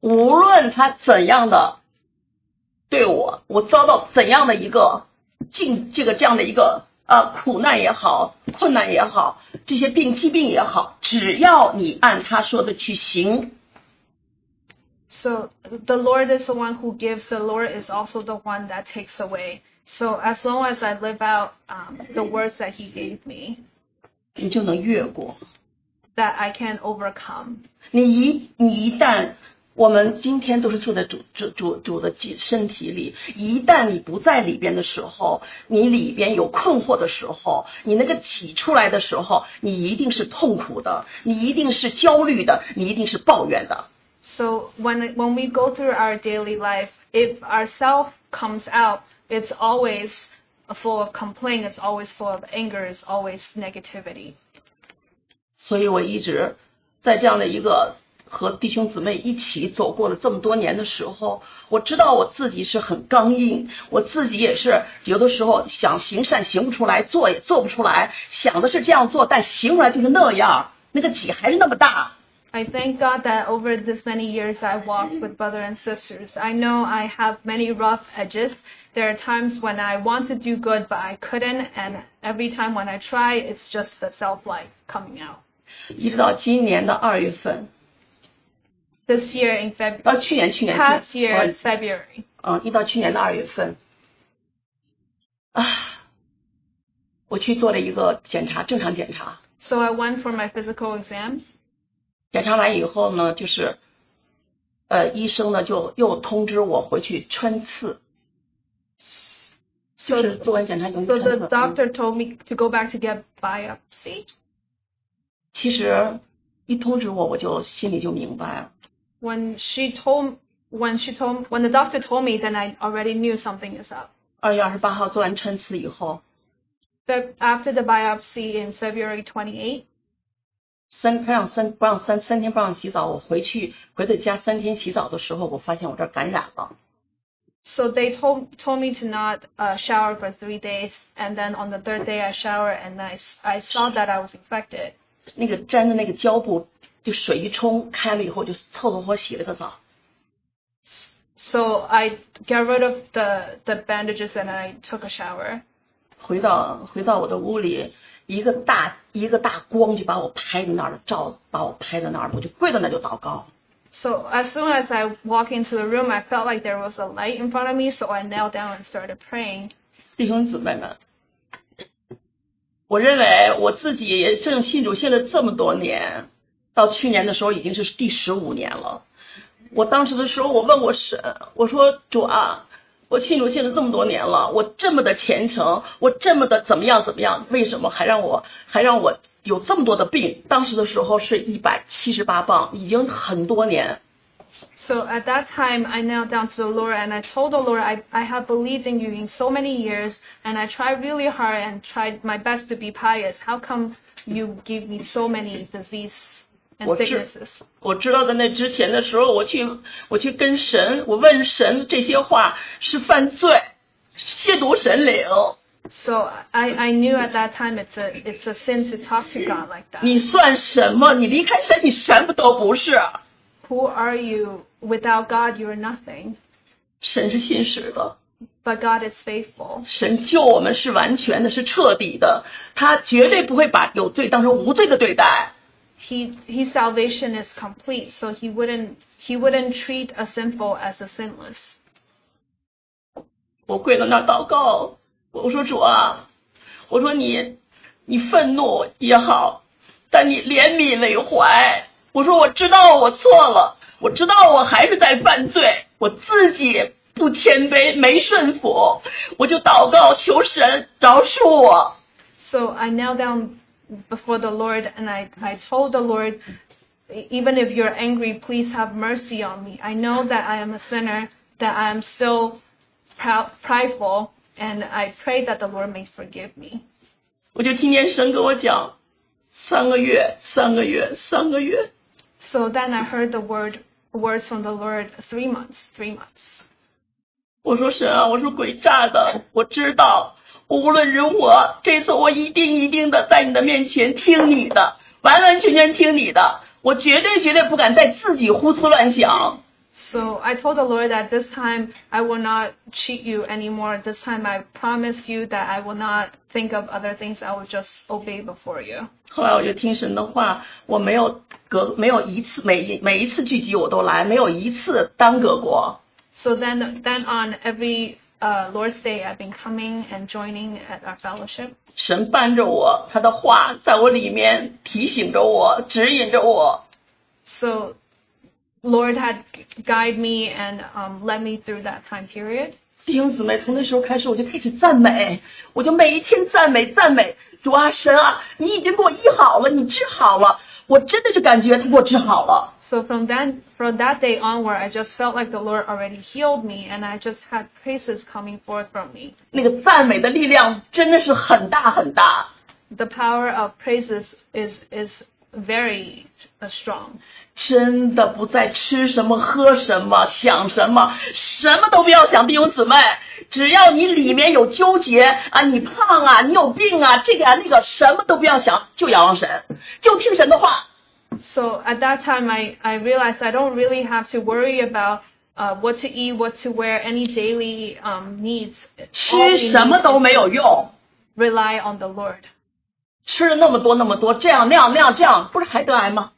无论他怎样的对我，我遭到怎样的一个境，这个这样的一个呃苦难也好，困难也好，这些病疾病也好，只要你按他说的去行， So the Lord is the one who gives. The Lord is also the one that takes away. So as long as I live out um, the words that He gave me, 你就能越过。 that I can overcome. 你一你一旦我们今天都是住在主主主主的身身体里，一旦你不在里边的时候，你里边有困惑的时候，你那个挤出来的时候，你一定是痛苦的，你一定是焦虑的，你一定是抱怨的。 So when when we go through our daily life, if our self comes out, it's always full of complaint. It's always full of anger. It's always negativity. 所以我一直在这样的一个和弟兄姊妹一起走过了这么多年的时候，我知道我自己是很刚硬，我自己也是有的时候想行善行不出来，做也做不出来，想的是这样做，但行出来就是那样，那个挤还是那么大。I thank God that over this many years I walked with brother and sisters. I know I have many rough edges. There are times when I want to do good, but I couldn't, and every time when I try, it's just the self life coming out. 一直到今年的二月份， This year in February, 到去年去年 past 去年 year in February, 嗯，一到去年的二月份，啊，我去做了一个检查，正常检查。 so I went for my physical exam. 检查完以后呢，就是，呃，医生呢就又通知我回去穿刺，就 So, 是做完检查以后 so 穿 the 刺。嗯 doctor told me to go back to get biopsy. 其实一通知我，我就心里就明白了。 When she told, when she told, when the doctor told me, then I already knew something is up. 二月二十八号做完穿刺以后， Feb- After the biopsy in February 28, 三他让三不让三三天不让洗澡，我回去回到家三天洗澡的时候，我发现我这儿感染了。 so they told told me to not uh, shower for three days, and then on the third day I shower, and I, s- I saw that I was infected. 那个粘的那个胶布，就水一冲开了以后，就凑合合洗了个澡。 So I got rid of the the bandages and I took a shower. 回到回到我的屋里， 一个大一个大光就把我拍在那儿了，照把我拍在那儿了，我就跪在那儿就祷告。So as soon as I walked into the room, I felt like there was a light in front of me, so I knelt down and started praying. 弟兄姊妹们，我认为我自己也正信主信了这么多年，到去年的时候已经是第十五年了。我当时的时候，我问我神，我说主啊，我信主信了这么多年了，我这么的虔诚，我这么的怎么样怎么样，为什么还让我还让我有这么多的病？当时的时候是一百七十八磅，已经很多年。 So at that time, I knelt down to the Lord and I told the Lord, I, I have believed in you in so many years and I tried really hard and tried my best to be pious. How come you give me so many disease and 我知 sicknesses? 我知道在那之前的时候，我去我去跟神，我问神这些话是犯罪，亵渎神灵。So I, I knew at that time it's a, it's a sin to talk to God like that. 你算什么？你离开神，你什么都不是。Who are you? Without God, you are nothing. 神是信实的，But God is faithful. 神救我们是完全的，是彻底的，他绝对不会把有罪当成无罪的对待。He, his salvation is complete, so he wouldn't, he wouldn't treat a sinful as a sinless. 我跪到那儿祷告，我说主啊，我说你，你愤怒也好，但你怜悯为怀。我说我知道我错了，我知道我还是在犯罪，我自己不谦卑，没顺服，我就祷告求神饶恕我。 So I knelt down before the Lord and I, I told the Lord, even if you're angry, please have mercy on me. I know that I am a sinner, that I am still proud, prideful, and I pray that the Lord may forgive me. 我就听见神跟我讲，三个月，三个月，三个月。 So then I heard the word words from the Lord three months, three months. 我说神啊，我说鬼诈的，我知道，我 无论如何，这次我一定一定的在你的面前听你的，完完全全听你的，我绝对绝对不敢再自己胡思乱想。 So I told the Lord that this time I will not cheat you anymore. This time I promise you that I will not think of other things. I will just obey before you. 后来我就听神的话，我没有隔没有一次每一每一次聚集我都来，没有一次耽搁过。 So then, then on every uh, Lord's Day, I've been coming and joining at our fellowship. 神伴着我，他的话在我里面提醒着我，指引着我。 So Lord had guided me and um, led me through that time period. 弟兄姊妹，从那时候开始，我就开始赞美，我就每一天赞美赞美主啊，神啊，你已经给我医好了，你治好了，我真的是感觉他给我治好了。 So from then, from that day onward, I just felt like the Lord already healed me, and I just had praises coming forth from me. 那个赞美的力量真的是很大很大。 The power of praises is is very uh, strong. 真的不再吃什么喝什么想什么，什么都不要想，弟兄姊妹，只要你里面有纠结啊，你胖啊，你有病啊，这个啊那个，什么都不要想，就仰望神，就听神的话。 So at that time, I, I realized I don't really have to worry about uh, what to eat, what to wear, any daily um, needs. All 吃 we 什么 need 都没有用， rely on the Lord. 吃了那么多那么多，这样那样那样这样，不是还得癌吗？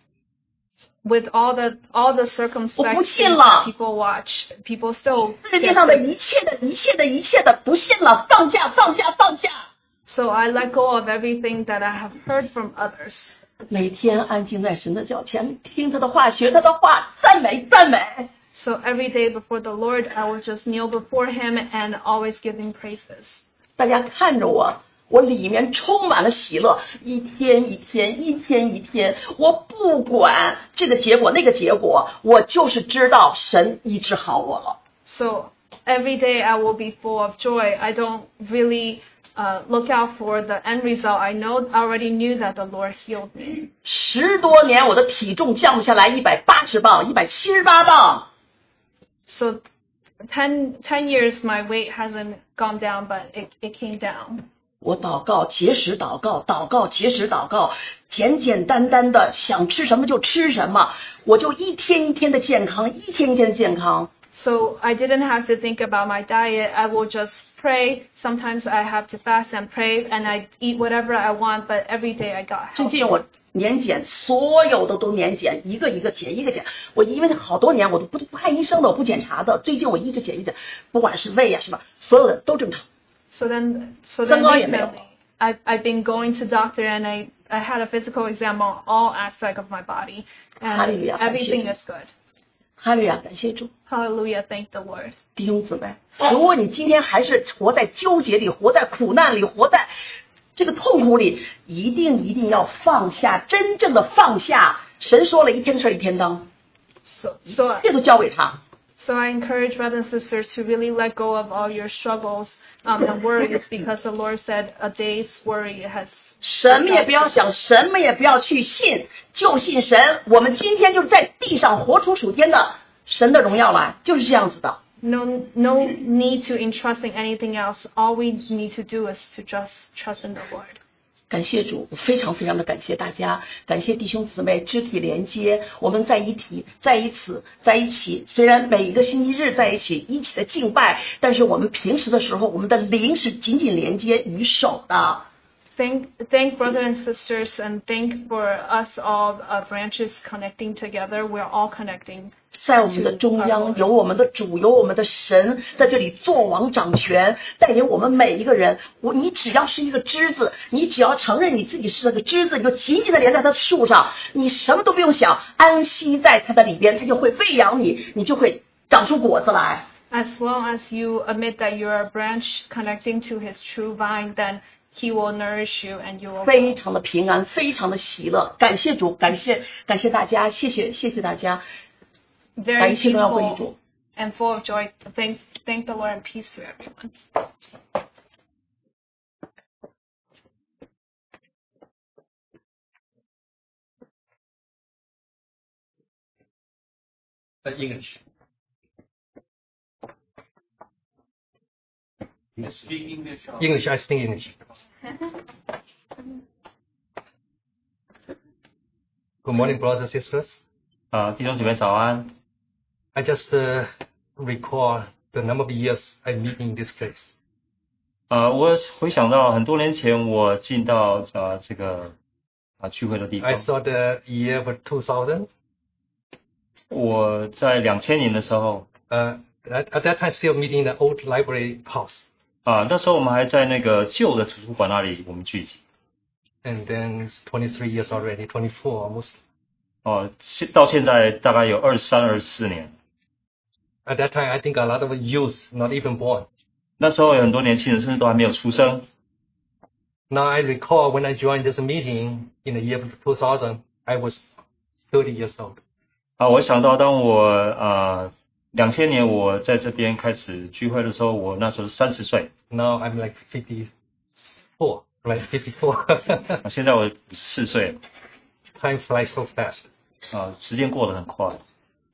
With all the all the circumstances 信了。 that people watch, people still 世界 get 上的 sick. 一切的一切的一切的，不信了，放下放下放下。 So I let go of everything that I have heard from others. 每天安静在神的脚前，听他的话，学他的话，赞美赞美。 So every day before the Lord, I will just kneel before Him and always give Him praises. 大家看着我，我里面充满了喜乐，一天一天，一天一天，我不管这个结果那个结果，我就是知道神医治好我了。 So every day I will be full of joy. I don't really uh, look out for the end result. I know I already knew that the Lord healed me. 十多年我的体重降不下来，一百八十磅，一百七十八磅。 So 10, 10 years my weight hasn't gone down, but it, it came down. 我祷告，节食祷告，祷告节食祷告，简简单单的想吃什么就吃什么，我就一天一天的健康，一天一天的健康。 So I didn't have to think about my diet. I will just pray. Sometimes I have to fast and pray, and I eat whatever I want. But every day I got 最 healthy. 近我年检，所有的都年检，一个一个检，一个检。我因为好多年我都不不看医生的，我不检查的。最近我一直检一检，不管是胃啊什么，所有的都正常。 So then, so then 增高也没有。 recently, I've I've been going to doctor, and I I had a physical exam on all aspect of my body, and Hallelujah. everything is good. 哈利路亚，感谢主。 Hallelujah. Thank the Lord. 弟兄姊妹，如果你今天还是活在纠结里，活在苦难里，活在这个痛苦里，一定一定要放下，真正的放下。神说了一天的事儿一天当， So, so, 这都交给他。 so I encourage brothers and sisters to really let go of all your struggles um, and worries because the Lord said a day's worry has 什么也不要想，什么也不要去信，就信神。我们今天就是在地上活出属天的神的荣耀来，就是这样子的。no no need to entrust in anything else. All we need to do is to just trust in the Lord. 感谢主，我非常非常的感谢大家，感谢弟兄姊妹肢体连接，我们在一起，在一起，在一起。虽然每一个星期日在一起一起的敬拜，但是我们平时的时候，我们的灵是紧紧连接于手的。Thank thank brothers and sisters and thank for us all uh, branches connecting together. We're all connecting. 在我们的中央有我们的主，有我们的神在这里做王掌权，带领我们每一个人。我你只要是一个枝子，你只要承认你自己是那个枝子，你就紧紧的连在它的树上，你什么都不用想，安息在它的里边，它就会喂养你，你就会长出果子来。 As long as you admit that you're a branch connecting to His true vine, then He will nourish you and you will. 非常的平安，非常的喜乐。感谢主，感谢感谢大家，谢谢谢谢大家， very 感谢荣耀归于 peaceful 主。 and full of joy. Thank, thank the Lord and peace to everyone. Uh, English. Speak English. English, I speak English. *laughs* Good morning, brothers and sisters. 啊，弟兄姐妹早安。 I just uh, recall the number of years I lived in this place. 啊，我回想到很多年前我进到啊这个啊聚会的地 I 方， saw the year of 2000. 我在两千年的时候 Uh, at, at that time, still meeting in the old library house. 啊，那时候我们还在那个旧的图书馆那里我们聚集。 And then it's 23 years already, 24 almost. 哦，现到现在大概有二三、二四年。 At that time, I think a lot of youth not even born. 那时候有很多年轻人甚至都还没有出生。 Now I recall when I joined this meeting in the year of 2000, I was 30 years old. 啊，我想到当我啊 两千年我在这边开始聚会的时候，我那时候是三十岁， Now I'm like 54, right? 54. 啊，现在我四岁了， time flies *laughs* so fast. 啊，时间过得很快。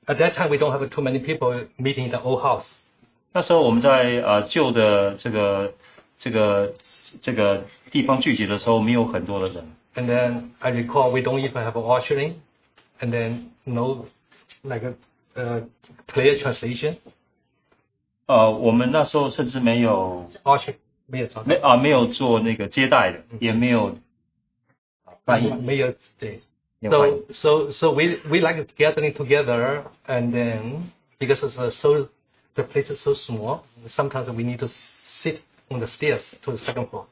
At that time, we don't have too many people meeting in the old house. 那时候我们在啊旧的这个这个这个地方聚集的时候，没有很多的人。 And then I recall we don't even have an ushering, and then no like a uh, player translation. 呃，我们那时候甚至没有 Usher 没有没啊没有做那个接待的，也没有啊翻译，没有对。So so so we we like gathering together, and then because it's uh, so the place is so small, sometimes we need to sit on the stairs to the second floor.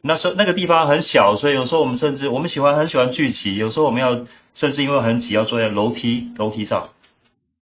那时候那个地方很小，所以有时候我们甚至我们喜欢很喜欢聚集，有时候我们要甚至因为很挤，要坐在楼梯楼梯上。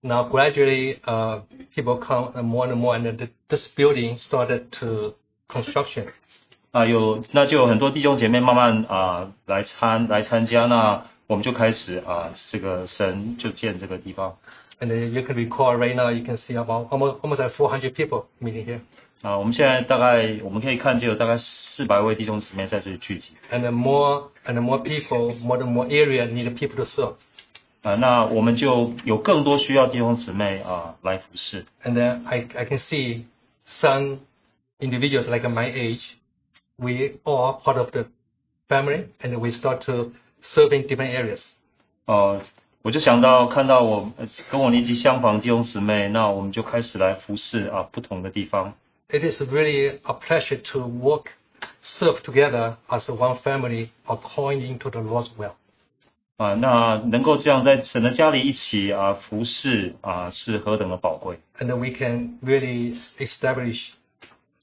Now gradually, uh, people come uh, more and more, and the, this building started to construction. *laughs* 啊，有那就有很多弟兄姐妹慢慢啊来参来参加，那我们就开始啊这个神就建这个地方 And uh, you can recall right now, you can see about almost almost like 400 people meeting here, 啊，我们现在大概我们可以看见有大概四百位弟兄姊妹在这里聚集 and then more and more people, more and more area need people to serve. 啊，那我们就有更多需要弟兄姊妹啊来服侍 And then I I can see some individuals like my age, we are part of the family, and we start to serve in different areas. 呃，我就想到看到我呃跟我年纪相仿弟兄姊妹，那我们就开始来服侍啊不同的地方 It is really a pleasure to work, serve together as one family, according to the Lord's will. 啊，那能够这样在神的家里一起啊服侍啊是何等的宝贵 And then we can really establish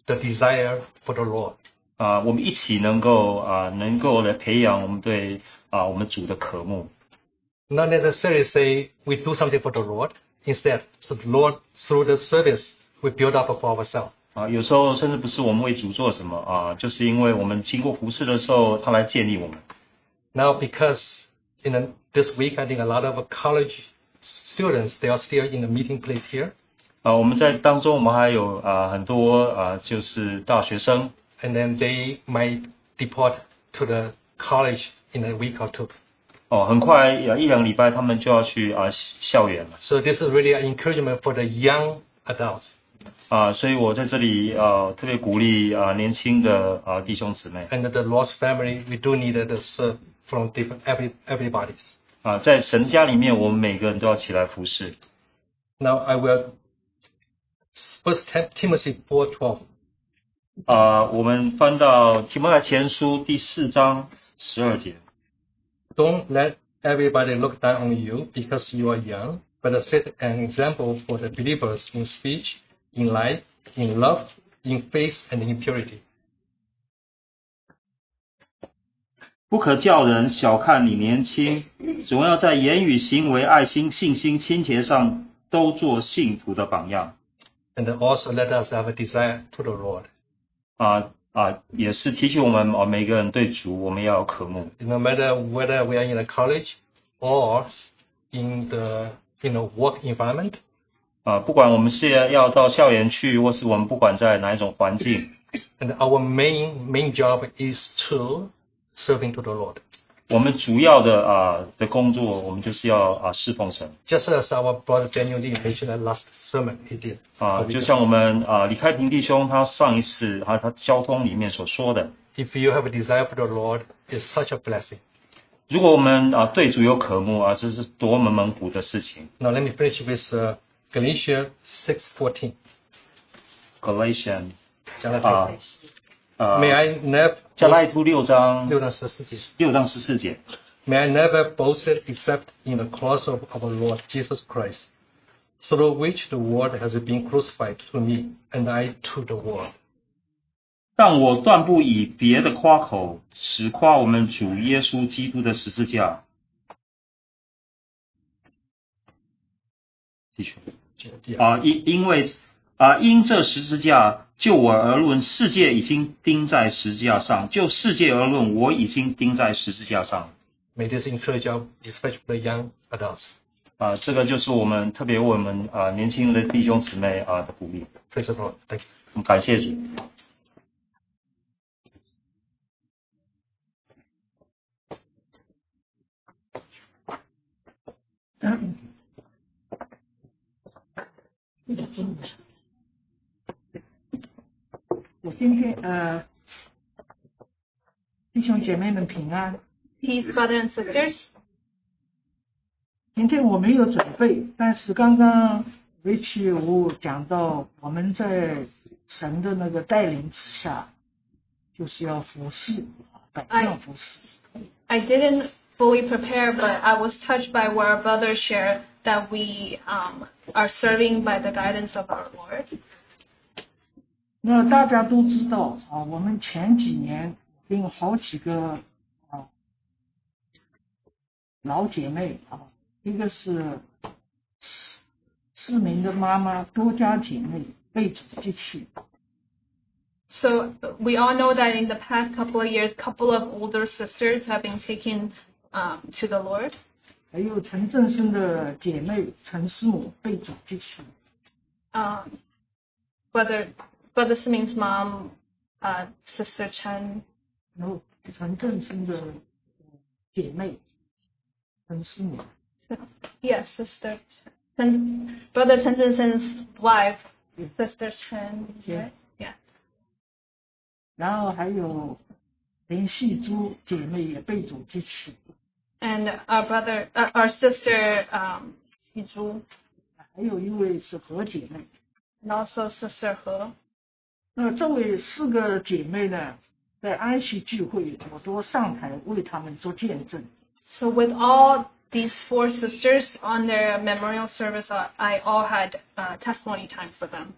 the desire for the Lord. 啊！我们一起能够啊能够来培养我们对啊我们主的渴慕 Not necessarily say we do something for the Lord, instead. The Lord, through the service, we build up for ourselves. 啊，有时候甚至不是我们为主做什么啊，就是因为我们经过服侍的时候，他来建立我们。Now, because in the, this week, I think a lot of college students, they are still in the meeting place here. 啊，我们在当中，我们还有啊很多啊就是大学生 and then they might depart to the college in a week or two. 哦，很快啊一两个礼拜他们就要去啊校园了 So this is really an encouragement for the young adults. 啊，所以我在这里啊特别鼓励啊年轻的啊弟兄姊妹 And the lost family, we do need the serve from different every everybody's. 啊，在神家里面，我们每个人都要起来服侍。 Now I will First Tim- Timothy four twelve. 啊，我们翻到提摩太前书第四章十二节。 Don't let everybody look down on you because you are young, but set an example for the believers in speech, in life, in love, in faith, and in purity. 不可叫人小看你年轻，总要在言语、行为、爱心、信心、亲切上都做信徒的榜样。 And also let us have a desire to the Lord. 啊啊，也是提醒我们啊，每个人对主我们要有渴慕。 No matter whether we are in a college or in the you know work environment, 啊，不管我们是要到校园去，或是我们不管在哪一种环境， and our main main job is to serving to the Lord. 我们主要的啊的工作，我们就是要啊侍奉神 Just as our brother Daniel Lee mentioned that last sermon he did. 啊，就像我们啊李开平弟兄他上一次啊他交通里面所说的， If you have a desire for the Lord, it's such a blessing. 如果我们啊对主有渴慕啊，这是多么蒙福的事情。 Now let me finish with uh, Galatians 6:14. Galatian 加拉太啊 啊 May I never 加拉太书六章六章十四节。六章十四节 May I never boast except in the cross of our Lord Jesus Christ, through which the world has been crucified to me, and I to the world. 但我断不以别的夸口，只夸我们主耶稣基督的十字架。继续啊，因因为啊，因这十字架，就我而论，世界已经钉在十字架上；就世界而论，我已经钉在十字架上。啊，这个就是我们特别为我们啊年轻的弟兄姊妹啊的鼓励。非常棒，感谢主。嗯。我今天呃，弟兄姐妹们平安。 Peace, brothers and sisters. 今天我没有准备，但是刚刚 Rich 我讲到我们在神的那个带领之下，就是要服侍百姓服侍。 I didn't fully prepare, but I was touched by what our brothers shared that we um, are serving by the guidance of our Lord. 那大家都知道啊，我们前几年跟好几个啊老姐妹啊，一个是市市民的妈妈，多家姐妹被主接去。So we all know that in the past couple of years, couple of older sisters have been taken um, to the Lord. 还有陈振生的姐妹陈师母被主接去。Um, brother, brother Simming's mom, uh, sister Chen, 然后陈振生的姐妹陈师母。 yes, sister Chen, brother Chen Zhensen's wife, sister Chen, Yeah. right? Yeah. 然后还有林细珠姐妹也被主接去， And our brother, uh, our sister, um, Xizhu, 还有一位是何姐妹。 and also sister He. 那这位四个姐妹呢，在安息聚会，我都上台为她们做见证。 So with all these four sisters on their memorial service, I, I all had uh, testimony time for them.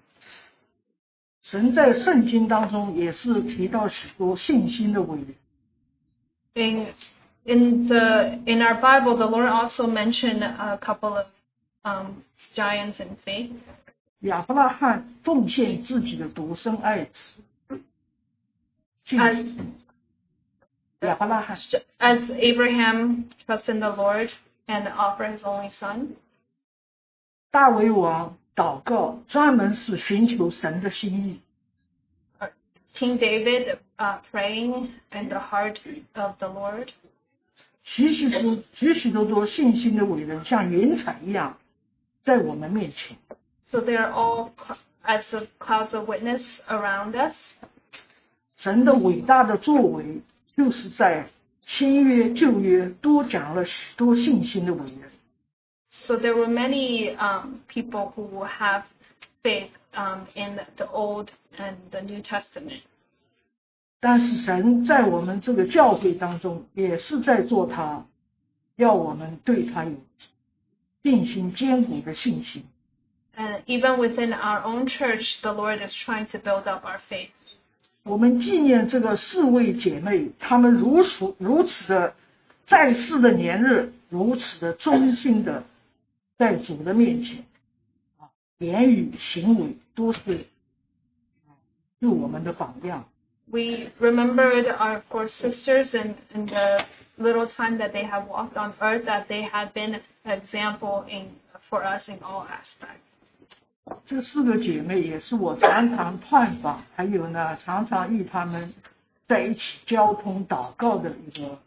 神在圣经当中也是提到许多信心的伟人， In in the in our Bible, the Lord also mentioned a couple of um, giants in faith. 亚伯拉罕奉献自己的独生爱子，去 As 亚伯拉罕 as Abraham trusted in the Lord and offered his only son, 大卫王祷告，专门是寻求神的心意。 King David uh, praying in the heart of the Lord. 许许多许许多多信心的伟人，像云彩一样，在我们面前。 So they are all cl- as of clouds of witness around us. 神的伟大的作为，就是在新约、旧约多讲了许多信心的伟人。 So there were many um, people who have faith um, in the Old and the New Testament. 但是神在我们这个教会当中，也是在做他，要我们对他有信心坚固的信心。 And even within our own church, the Lord is trying to build up our faith. 我们纪念这个四位姐妹，她们如此如此的在世的年日，如此的忠心的在主的面前，啊，言语行为都是啊是我们的榜样。 We remembered our four sisters and, and the little time that they have walked on earth, that they have been an example in, for us in all aspects. 这四个姐妹也是我常常探访，还有呢，常常与她们在一起交通祷告的一个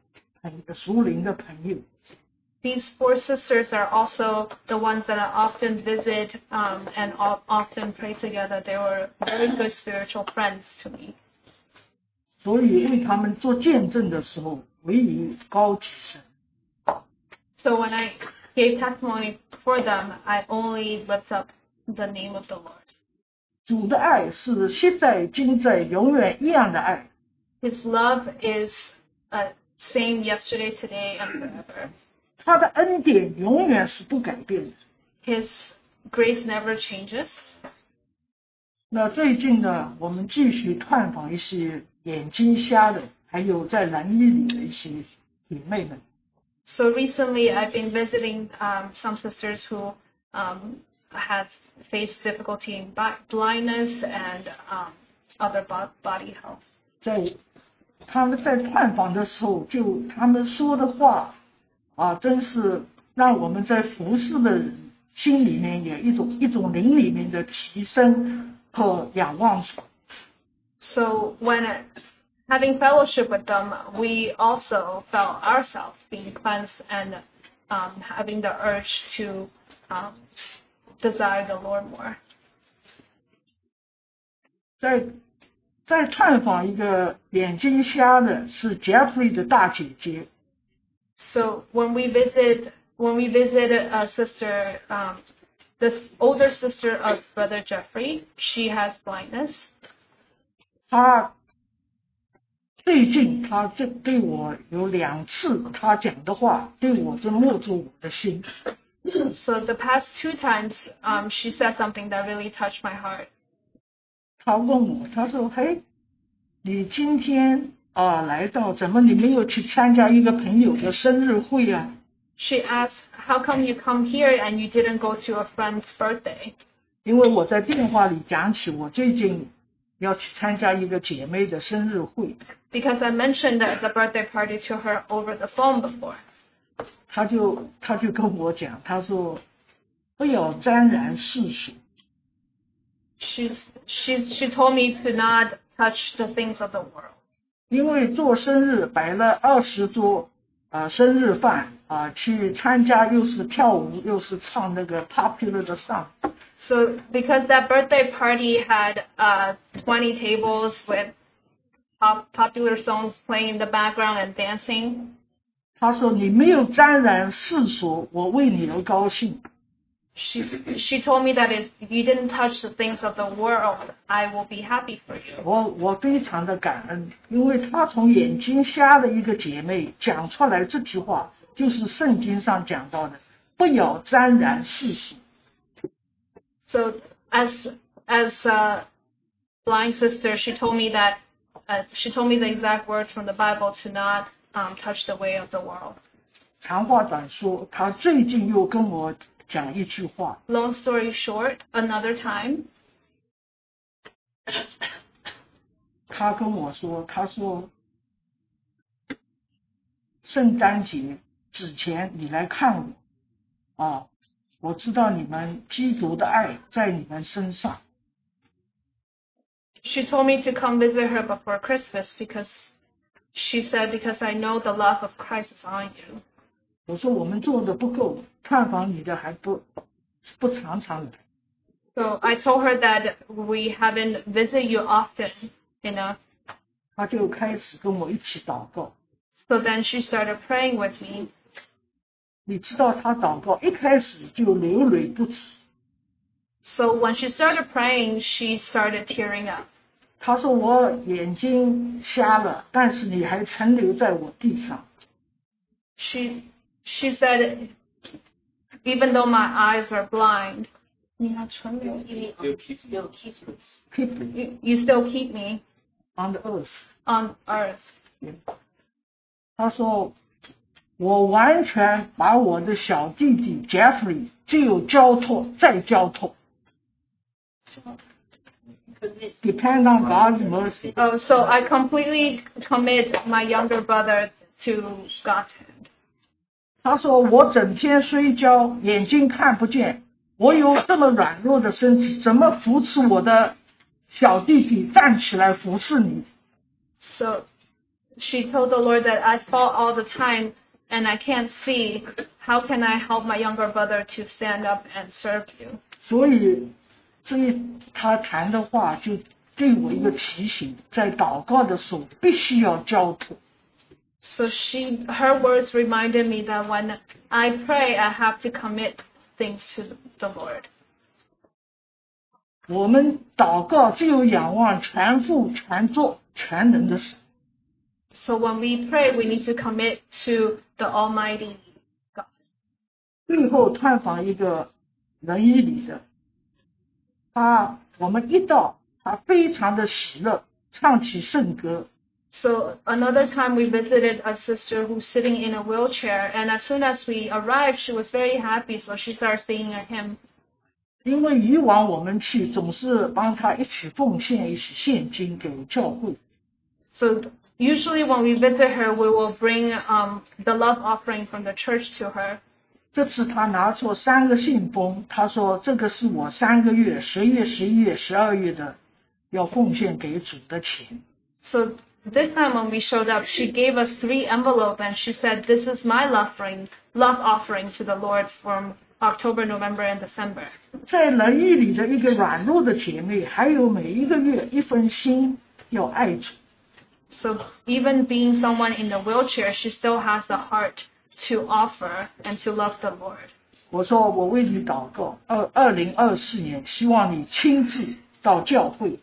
朋熟龄的朋友。 These four sisters are also the ones that I often visit um, and o- often pray together. They were very good spiritual friends to me. 所以为他们做见证的时候，唯以高举神。 So when I gave testimony for them, I only lift up the name of the Lord. 主的爱是现在、今在、永远一样的爱。 His love is uh, same yesterday, today, and forever. 他的恩典永远是不改变的。 His grace never changes. 那最近呢，我们继续探访一些眼睛瞎的，还有在蓝衣里的一些姐妹们。 So recently, I've been visiting um, some sisters who um, have faced difficulty in bi- blindness and um, other bo- body health. 在他们在探访的时候，就他们说的话啊，真是让我们在服侍的人心里面有一种一种灵里面的提升和仰望主。 So when uh, having fellowship with them, we also felt ourselves being cleansed and um, having the urge to um, desire the Lord more. 在在探访一个眼睛瞎的，是 Jeffrey 的大姐姐， So when we visit, when we visit a sister, um, the older sister of Brother Jeffrey, she has blindness. 她最近她这对我有两次她讲的话，对我真握住我的心。 So the past two times, um, she said something that really touched my heart. 她问我，她说：“嘿，你今天啊来到，怎么你没有去参加一个朋友的生日会啊？ She asked, "How come you come here and you didn't go to a friend's birthday?" 因为我在电话里讲起我最近要去参加一个姐妹的生日会， Because I mentioned that the birthday party to her over the phone before. 她就她就跟我讲，她说不要沾染世俗， She's, she's, she told me to not touch the things of the world. 因为做生日摆了二十桌啊、生日饭啊、去参加又是跳舞又是唱那个 popular 的 song， So because that birthday party had uh, 20 tables with pop- popular songs playing in the background and dancing, 她说你没有沾染世俗，我为你而高兴。 she, she told me that if you didn't touch the things of the world, I will be happy for you. 我我非常的感恩，因为她从眼睛瞎的一个姐妹讲出来这句话，就是圣经上讲到的，不要沾染世俗。 So as as a blind sister, she told me that uh, she told me the exact words from the Bible to not um, touch the way of the world. 长话短说，她最近又跟我 讲一句话， Long story short, another time, *coughs* 他跟我说，他说圣诞节之前你来看我啊，我知道你们基督的爱在你们身上， she told me to come visit her before Christmas because she said, because I know the love of Christ is on you. 我说我们做的不够，探访你的还不不常常来。 So I told her that we haven't visited you often enough. 他就开始跟我一起祷告。 So then she started praying with me. 你知道他祷告一开始就流泪不止。 So when she started praying, she started tearing up. 他说我眼睛瞎了，但是你还存留在我地上。She she said, even though my eyes are blind, 你还存留一 Keep me you, you still keep me on the earth。on earth. 他说我完全把我的小弟弟 Jeffrey 就有交托再交托。Depend on God's mercy。 Oh, so I completely commit my younger brother to God's hand. 他说我整天睡觉，眼睛看不见，我有这么软弱的身体，怎么扶持我的小弟弟站起来服侍你？ So she told the Lord that I fall all the time and I can't see. How can I help my younger brother to stand up and serve you? 所以， 这一他谈的话就给我一个提醒，在祷告的时候必须要交托。 So she, her words reminded me that when I pray, I have to commit things to the Lord. 我们祷告只有仰望全父全作全能的神。 So when we pray, we need to commit to the Almighty God. 最后探访一个仁义里的， 他我们一到，他非常的喜乐，唱起圣歌。 So another time we visited a sister who's sitting in a wheelchair, and as soon as we arrived, she was very happy, so she started singing a hymn. 因为以往我们去总是帮他一起奉献一起现金给教会， So usually when we visit her, we will bring um, the love offering from the church to her. 这次他拿出三个信封，他说这个是我三个月十月、十一月、十二月的要奉献给主的钱。 So this time when we showed up, she gave us three envelopes, and she said, "This is my love offering, love offering to the Lord from October, November, and December." 在仁义里的一个软弱的姐妹，还有每一个月一份心要爱主。 So even being someone in a wheelchair, she still has a heart to offer and to love the Lord. 我说我为你祷告，二二零二四年，希望你亲自到教会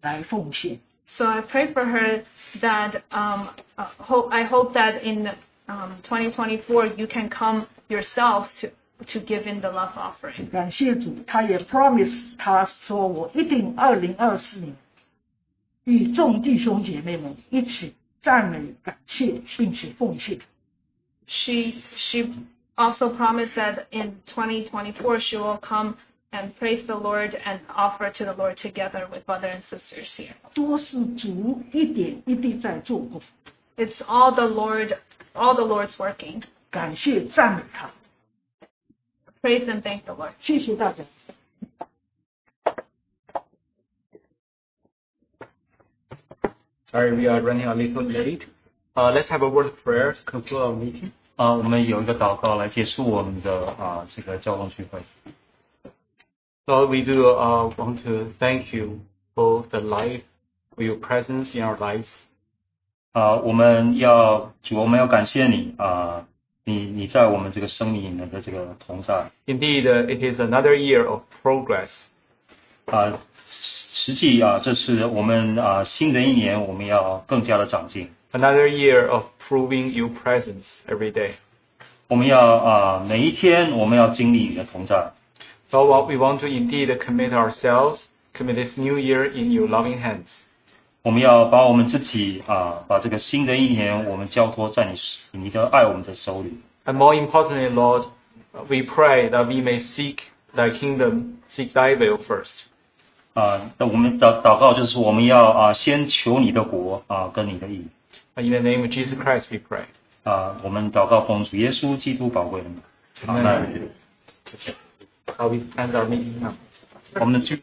来奉献。 So I pray for her that um, uh, hope, I hope that in um, 2024 you can come yourself to to give in the love offering. 感谢主，他也 promise 他说我一定二零二四年与众弟兄姐妹们一起赞美、感谢，并且奉献。 She she also promised that in 2024 she will come and praise the Lord and offer to the Lord together with brother and sisters here. 都是主一点一滴在做工， It's all the Lord, all the Lord's working. 感谢赞美他， Praise and thank the Lord. 谢谢大家。 Sorry, we are running a little late. Uh, let's have a word of prayer to conclude our meeting. 啊，我们有一个祷告来结束我们的啊这个交通聚会。 Lord, we do uh, want to thank you for the life, for your presence in our lives. 啊，我们要主，我们要感谢你啊，你你在我们这个生命里面的这个同在 Indeed, uh, it is another year of progress. 啊，实际啊，这是我们啊新的一年，我们要更加的长进， Another year of proving your presence every day. 我们要啊每一天我们要经历你的同在。 So what we want to indeed commit ourselves, commit this new year in your loving hands. 我们要把我们自己啊，把这个新的一年，我们交托在你你的爱我们的手里。 And more importantly, Lord, we pray that we may seek thy kingdom, seek thy will first. 啊，那我们祷祷告就是说我们要啊先求你的国啊跟你的义 In the name of Jesus Christ we pray. 啊，我们祷告奉主耶稣基督宝贵的名。好，那 Amen. Uh, we end our meeting now. 我们就。